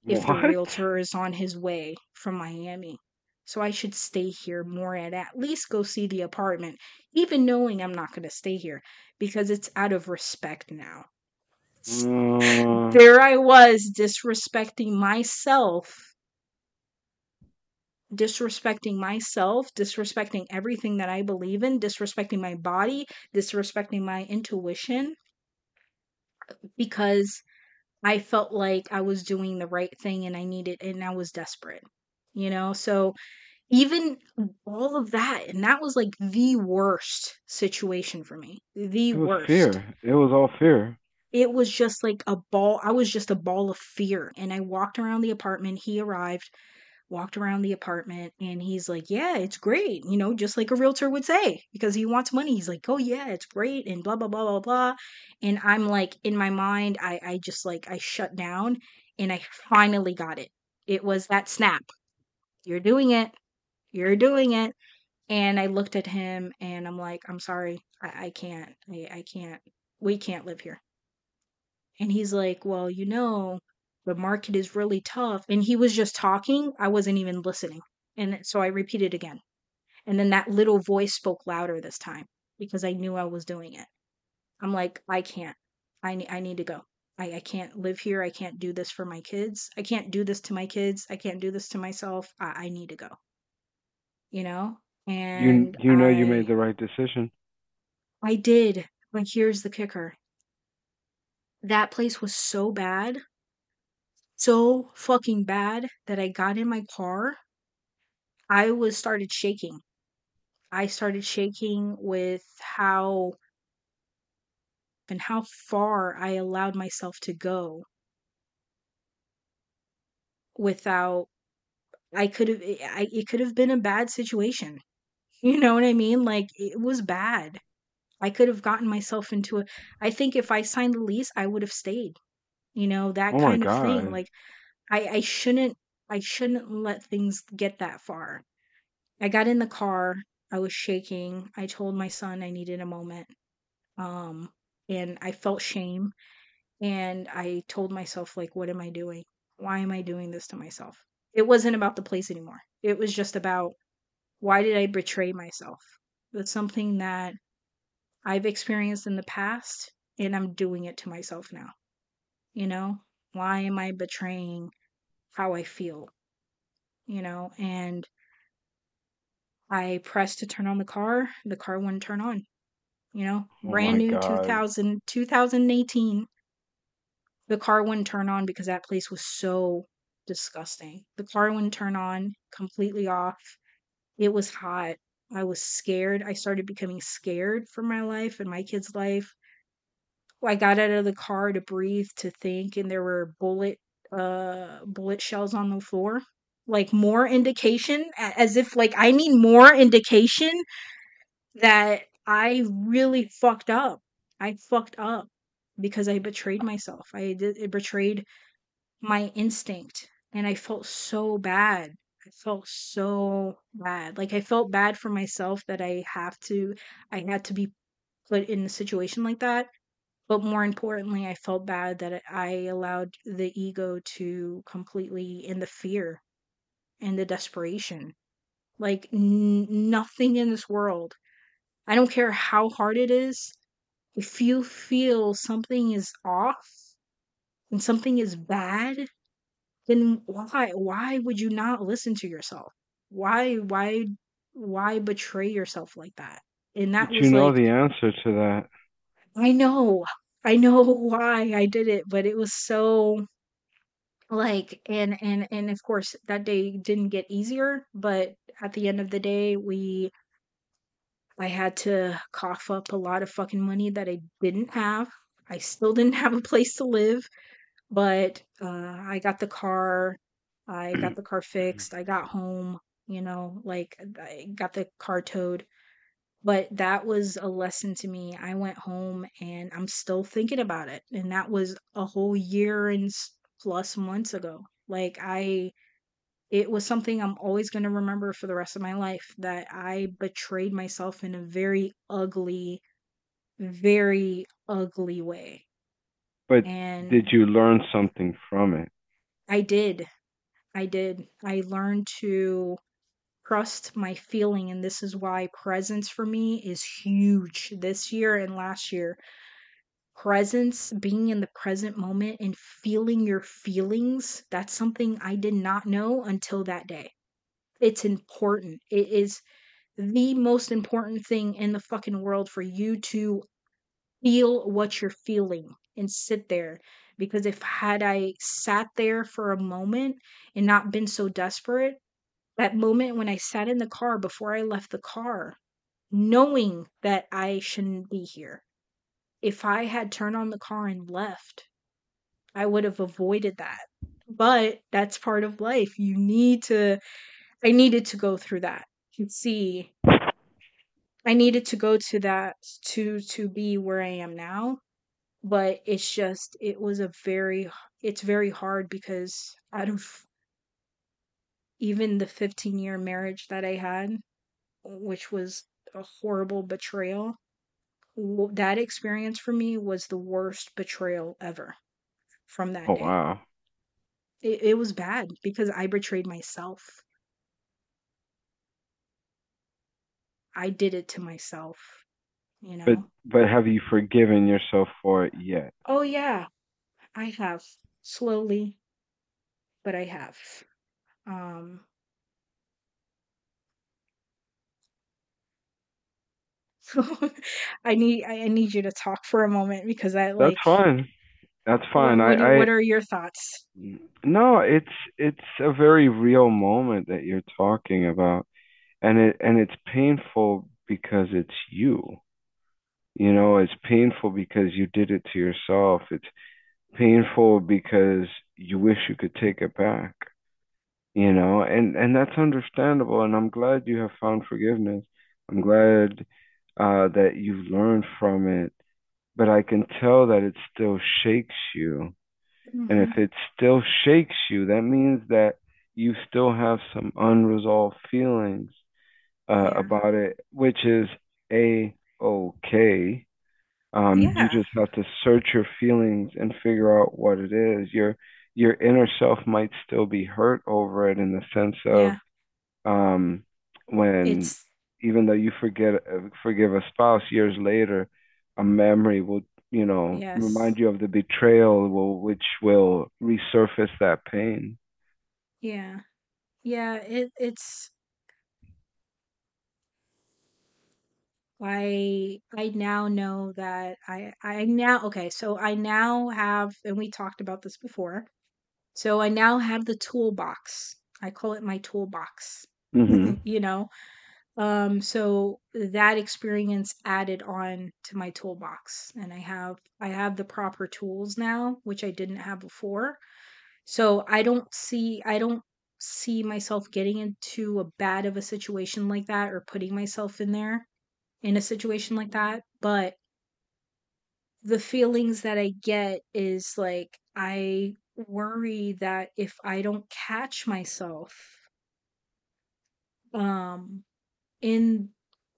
S1: if the realtor is on his way from Miami. So I should stay here more and at least go see the apartment, even knowing I'm not going to stay here because it's out of respect now.
S2: Uh,
S1: there I was disrespecting myself, disrespecting myself, disrespecting everything that I believe in, disrespecting my body, disrespecting my intuition because I felt like I was doing the right thing and I needed and I was desperate. You know, so even all of that and that was like the worst situation for me. The
S2: it was
S1: worst.
S2: fear. It was all fear.
S1: It was just like a ball I was just a ball of fear and I walked around the apartment. He arrived walked around the apartment and he's like, Yeah, it's great, you know, just like a realtor would say, because he wants money. He's like, Oh yeah, it's great, and blah blah blah blah blah. And I'm like, in my mind, I, I just like I shut down and I finally got it. It was that snap. You're doing it. You're doing it. And I looked at him and I'm like, I'm sorry, I, I can't. I, I can't. We can't live here. And he's like, Well, you know, the market is really tough. And he was just talking. I wasn't even listening. And so I repeated again. And then that little voice spoke louder this time because I knew I was doing it. I'm like, I can't. I, ne- I need to go. I, I can't live here. I can't do this for my kids. I can't do this to my kids. I can't do this to myself. I, I need to go, you know? And
S2: you know you made the right decision.
S1: I did. But here's the kicker. That place was so bad so fucking bad that I got in my car. I was started shaking. I started shaking with how and how far I allowed myself to go without I could have I it could have been a bad situation. (laughs) You know what I mean? Like it was bad. I could have gotten myself into a I think if I signed the lease, I would have stayed. You know, that
S2: Oh
S1: kind of thing. Like I I shouldn't I shouldn't let things get that far. I got in the car. I was shaking. I told my son I needed a moment. Um, and I felt shame. And I told myself, like, what am I doing? Why am I doing this to myself? It wasn't about the place anymore. It was just about why did I betray myself? That's something that I've experienced in the past, and I'm doing it to myself now. You know, why am I betraying how I feel? You know, and I pressed to turn on the car. The car wouldn't turn on. You know,
S2: Oh
S1: brand
S2: my
S1: new
S2: God.
S1: 2000, 2018. The car wouldn't turn on because that place was so disgusting. The car wouldn't turn on, completely off. It was hot. I was scared. I started becoming scared for my life and my kid's life. I got out of the car to breathe, to think, and there were bullet uh bullet shells on the floor. Like more indication as if like I need more indication that I really fucked up. I fucked up because I betrayed myself. I did it betrayed my instinct and I felt so bad. I felt so bad. Like I felt bad for myself that I have to I had to be put in a situation like that. But more importantly, I felt bad that I allowed the ego to completely in the fear and the desperation. Like n- nothing in this world. I don't care how hard it is. If you feel something is off and something is bad, then why why would you not listen to yourself? Why why why betray yourself like that? And that
S2: But you
S1: was
S2: know
S1: like
S2: the answer to that.
S1: I know. I know (laughs) why I did it, but it was so like and and and of course that day didn't get easier, but at the end of the day, we I had to cough up a lot of fucking money that I didn't have. I still didn't have a place to live, but uh I got the car, I got the car fixed, I got home, you know, like I got the car towed but that was a lesson to me. I went home and I'm still thinking about it. And that was a whole year and plus months ago. Like, I, it was something I'm always going to remember for the rest of my life that I betrayed myself in a very ugly, very ugly way.
S2: But
S1: And
S2: did you learn something from it?
S1: I did. I did. I learned to trust my feeling. And this is why presence for me is huge this year and last year presence, being in the present moment and feeling your feelings, that's something I did not know until that day. It's important. It is the most important thing in the fucking world for you to feel what you're feeling and sit there. Because if had I sat there for a moment and not been so desperate, that moment when I sat in the car before I left the car, knowing that I shouldn't be here, if I had turned on the car and left, I would have avoided that. But that's part of life. You need to I needed to go through that to see I needed to go to that to to be where I am now, but it's just it was a very it's very hard because out of even the 15 year marriage that I had, which was a horrible betrayal, that experience for me was the worst betrayal ever from that
S2: Oh
S1: day.
S2: wow.
S1: It, it was bad because I betrayed myself. I did it to myself, you
S2: But
S1: know?
S2: but have you forgiven yourself for it yet?
S1: Oh, yeah, I have. Slowly, but I have. Um, so (laughs) I need I need you to talk for a moment because I like That's
S2: fine. That's fine.
S1: what
S2: I
S1: what are your thoughts?
S2: Mm, no, it's it's a very real moment that you're talking about. And it and it's painful because it's you. You know, it's painful because you did it to yourself. It's painful because you wish you could take it back. You know, and and that's understandable. And I'm glad you have found forgiveness. I'm glad uh, that you've learned from it. But I can tell that it still shakes you. And if
S1: hmm
S2: it still shakes you, that means that you still have some unresolved feelings uh,
S1: Yeah.
S2: about it, which is a okay. Um, you just have to search your feelings and figure out what it is. Your your inner self might still be hurt over it in the sense of
S1: Yeah.
S2: um, when
S1: It's
S2: even though you forget uh, forgive a spouse years later, a memory will you know
S1: yes.
S2: remind you of the betrayal, will, which will resurface that pain.
S1: Yeah. Yeah, it it's I I now know that I I now okay, so I now have and we talked about this before. So I now have the toolbox. I call it my toolbox.
S2: hmm (laughs)
S1: you know, Um, so that experience added on to my toolbox, and I have I have the proper tools now, which I didn't have before. So I don't see I don't see myself getting into a bad of a situation like that or putting myself in there in a situation like that, but the feelings that I get is like I worry that if I don't catch myself um in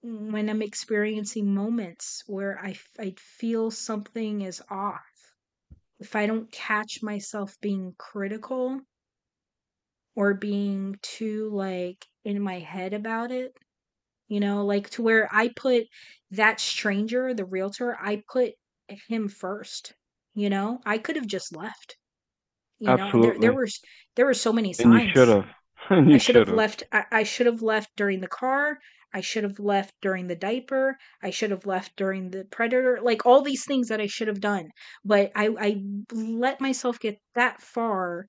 S1: when I'm experiencing moments where I, I feel something is off, if I don't catch myself being critical or being too like in my head about it, you know, like to where I put that stranger, the realtor, I put him first, you know, I could have just left, you know, there, there were, there were so many
S2: And you should have. (laughs)
S1: I should have. left I, I should have left during the car. I should have left during the diaper. I should have left during the predator. Like all these things that I should have done. But I I let myself get that far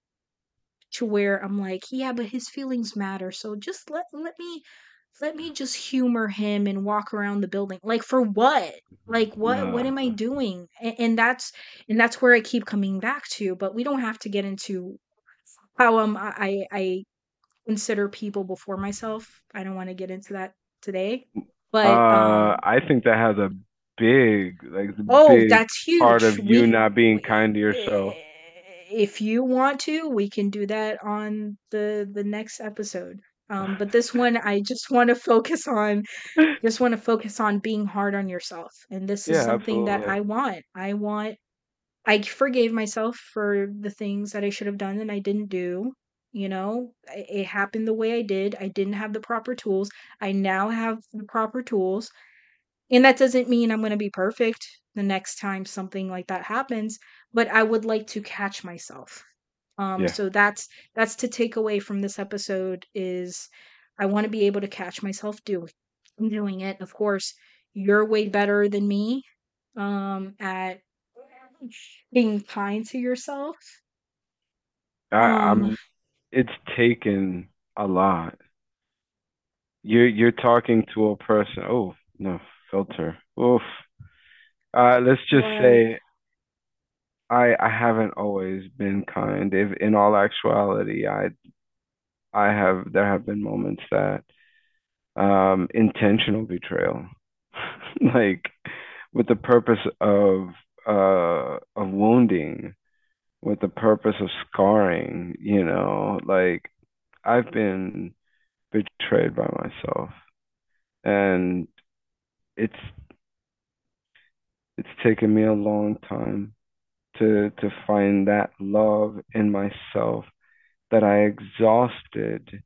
S1: to where I'm like, yeah, but his feelings matter. So just let let me let me just humor him and walk around the building. Like for what? Like what what am I doing? And, and that's and that's where I keep coming back to, but we don't have to get into how um I I consider people before myself. I don't want to get into that today. But
S2: Uh,
S1: um
S2: I think that has a big, like,
S1: oh,
S2: big
S1: that's
S2: part
S1: huge.
S2: of you not being kind to yourself.
S1: eh, if you want to, we can do that on the the next episode. Um but this (laughs) one I just want to focus on just want to focus on being hard on yourself. And this is
S2: Yeah,
S1: something that. I want. I want I forgave myself for the things that I should have done and I didn't do. You know, it happened the way I did. I didn't have the proper tools. I now have the proper tools. And that doesn't mean I'm going to be perfect the next time something like that happens, but I would like to catch myself. Um
S2: Yeah.
S1: so that's that's to take away from this episode is I want to be able to catch myself do doing it. Of course, you're way better than me um at being kind to yourself.
S2: I,
S1: Um,
S2: I'm, it's taken a lot. You're you're talking to a person. Oh, no, filter. Oof. Uh, let's just
S1: what?
S2: say I I haven't always been kind. If in all actuality, I I have there have been moments that um intentional betrayal. (laughs) Like with the purpose of uh of wounding, with the purpose of scarring, you know, like I've been betrayed by myself. And it's it's taken me a long time to to find that love in myself that I exhausted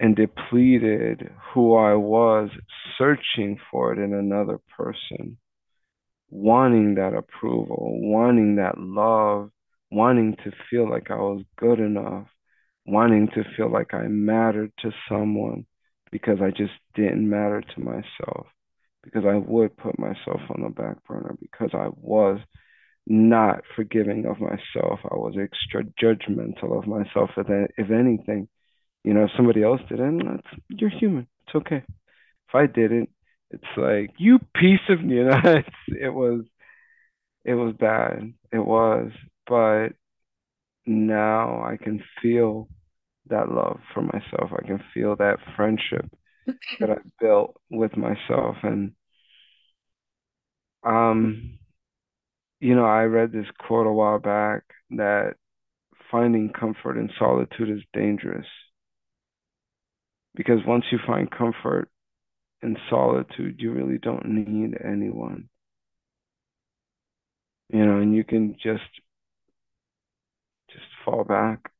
S2: and depleted who I was searching for it in another person, wanting that approval, wanting that love, wanting to feel like I was good enough, wanting to feel like I mattered to someone because I just didn't matter to myself, because I would put myself on the back burner, because I was not forgiving of myself. I was extra judgmental of myself. If if anything, you know, if somebody else did it, mm, you're human. It's okay. If I did it, it's like you piece of, (laughs) you know, it's, it was it was bad. It was, but now I can feel that love for myself. I can feel that friendship that I built with myself, and um, you know, I read this quote a while back that finding comfort in solitude is dangerous because once you find comfort in solitude, you really don't need anyone, you know, and you can just just fall back.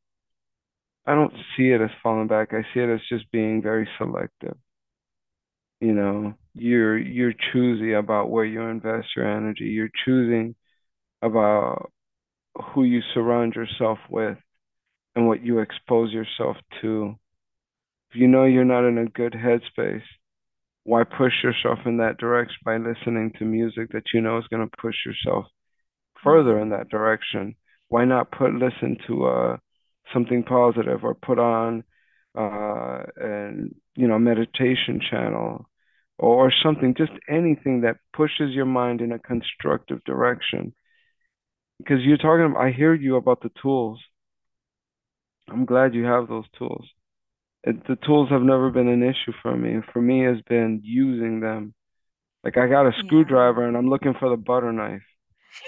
S2: I don't see it as falling back. I see it as just being very selective. You know, you're you're choosy about where you invest your energy. You're choosing about who you surround yourself with and what you expose yourself to. If you know you're not in a good headspace, why push yourself in that direction by listening to music that you know is going to push yourself further in that direction? Why not put listen to uh something positive or put on uh, and you know, meditation channel or, or something, just anything that pushes your mind in a constructive direction. Because you're talking, I hear you about the tools. I'm glad you have those tools. It, the tools have never been an issue for me. For me, has been using them. Like I got a
S1: Yeah.
S2: screwdriver and I'm looking for the butter knife.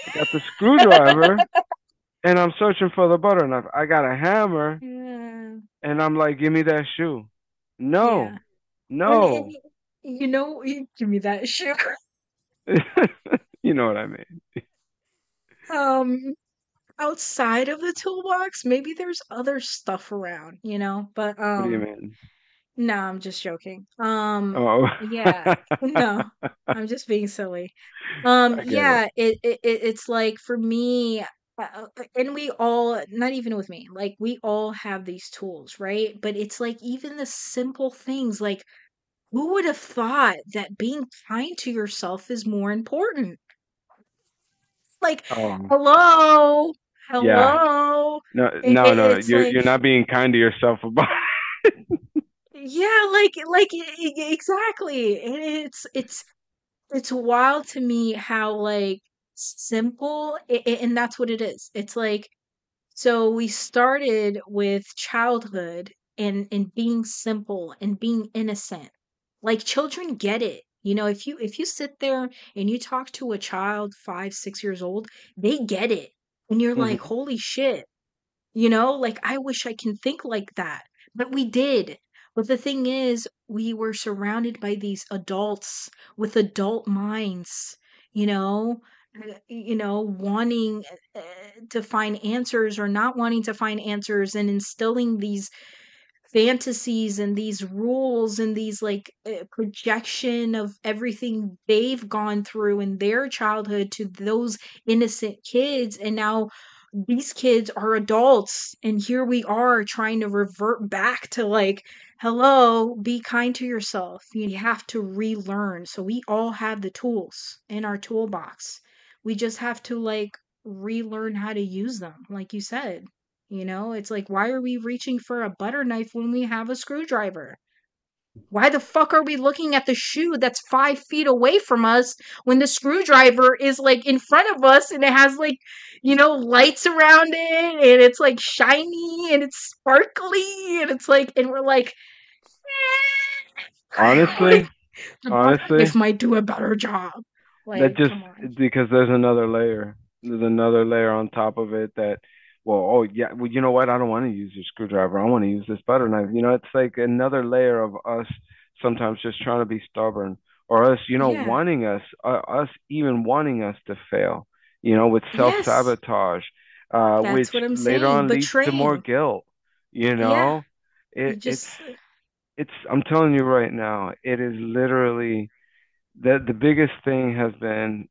S2: I got the screwdriver (laughs) and I'm searching for the butter knife. I got a hammer
S1: Yeah.
S2: and I'm like, give me that shoe. No,
S1: Yeah.
S2: No.
S1: you know, give me that shoe. (laughs)
S2: You know what I mean.
S1: Um, outside of the toolbox, maybe there's other stuff around, you know, but
S2: What do you
S1: um
S2: mean?
S1: no, I'm just joking. Um
S2: Oh,
S1: yeah. (laughs) No. I'm just being silly. Um
S2: get it.
S1: yeah, it, it it- it's like for me uh, uh, and we all not even with me, like we all have these tools, right? But it's like even the simple things like who would have thought that being kind to yourself is more important? Like,
S2: Oh,
S1: hello,
S2: yeah.
S1: hello.
S2: No,
S1: It,
S2: no, no. You're
S1: like,
S2: you're not being kind to yourself about (laughs)
S1: yeah, like, like exactly. And it's it's it's wild to me how like simple, i i- and that's what it is. It's like So we started with childhood and and being simple and being innocent. Like children get it. You know, if you if you sit there and you talk to a child 5, 6 years old, they get it. And you're like, "Holy shit." You know, like I wish I can think like that. But we did. But the thing is, we were surrounded by these adults with adult minds, you know, uh, you know, wanting uh, to find answers or not wanting to find answers and instilling these fantasies and these rules and these like uh, projection of everything they've gone through in their childhood to those innocent kids and now these kids are adults and here we are trying to revert back to like hello be kind to yourself. You have to relearn. So we all have the tools in our toolbox. We just have to like relearn how to use them like you said you know it's like why are we reaching for a butter knife when we have a screwdriver why the fuck are we looking at the shoe that's five feet away from us when the screwdriver is like in front of us and it has like, you know, lights around it and it's like shiny and it's sparkly and it's like, and we're like, eh.
S2: Honestly, (laughs)
S1: the
S2: honestly,
S1: knife might do a better job.
S2: that just because there's another layer. There's another layer on top of it that, well, oh yeah, well, you know what? I don't want to use your screwdriver. I want to use this butter knife. You know, it's like another layer of us sometimes just trying to be stubborn, or us, you know,
S1: Yeah.
S2: wanting us, uh, us even wanting us to fail. You know, with self-sabotage, uh, which
S1: That's what I'm
S2: later
S1: saying.
S2: on leads to more guilt. You know,
S1: You
S2: it, it's
S1: just,
S2: it's. I'm telling you right now, it is literally the the biggest thing has been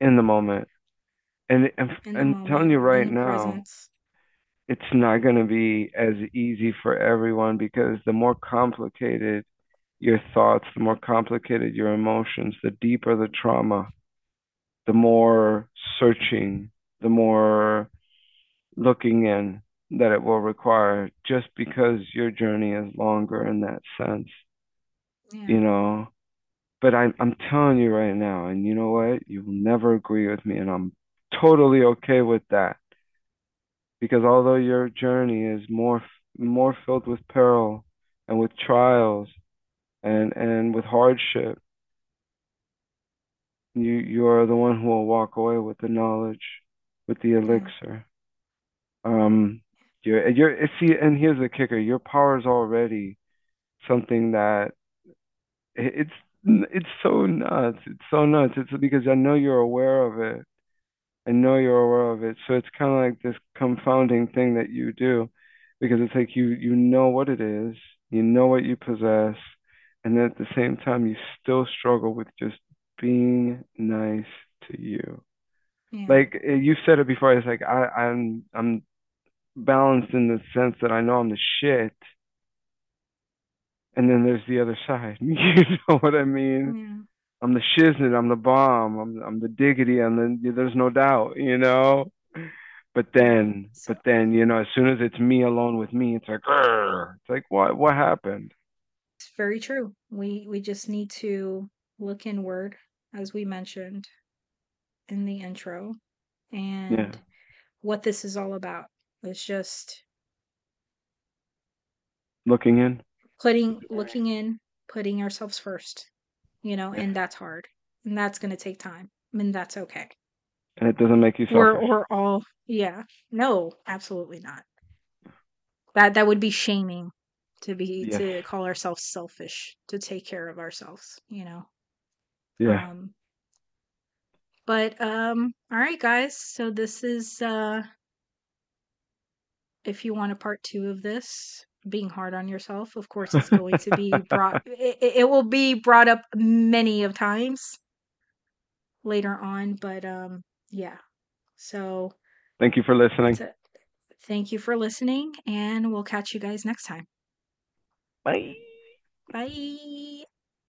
S2: in the moment. And and,
S1: in the
S2: and telling you right now,
S1: presence.
S2: it's not going to be as easy for everyone because the more complicated your thoughts, the more complicated your emotions, the deeper the trauma, the more searching, the more looking in that it will require just because your journey is longer in that sense, you know. But I'm I'm telling you right now, and you know what? You will never agree with me, and I'm totally okay with that. Because although your journey is more more filled with peril and with trials and and with hardship, you you are the one who will walk away with the knowledge, with the elixir. Um, you're you're see, and here's the kicker: your power is already something that it's it's so nuts. It's so nuts. It's because I know you're aware of it I know you're aware of it. So it's kind of like this confounding thing that you do because it's like you you know what it is, you know what you possess, and then at the same time you still struggle with just being nice to you.
S1: Yeah.
S2: Like eh, you said it before, it's like I I'm I'm balanced in the sense that I know I'm the shit, and then there's the other side. (laughs) You know what I mean?
S1: Yeah.
S2: I'm the shiznit, I'm the bomb, I'm I'm the diggity, and then there's no doubt, you know? But then,
S1: So
S2: but then, you know, as soon as it's me alone with me, it's like, "Grr." it's like, what, what happened?
S1: it's very true. We we just need to look inward, as we mentioned in the intro,
S2: Yeah,
S1: and what this is all about. It's just
S2: looking in.
S1: putting looking in, putting ourselves first, you know,
S2: Yeah,
S1: and that's hard. And that's going to take time. I mean, that's okay.
S2: and it doesn't make you
S1: We're
S2: selfish.
S1: we're all yeah. No, absolutely not. That that would be shaming to be
S2: Yes.
S1: to call ourselves selfish to take care of ourselves, you know.
S2: Yeah.
S1: Um but um all right guys, so this is uh if you want a part 2 of this being hard on yourself, of course it's going to be (laughs) brought it, it will be brought up many of times later on, but um yeah. So
S2: Thank you for listening.
S1: Thank you for listening and we'll catch you guys next time.
S2: Bye.
S1: Bye.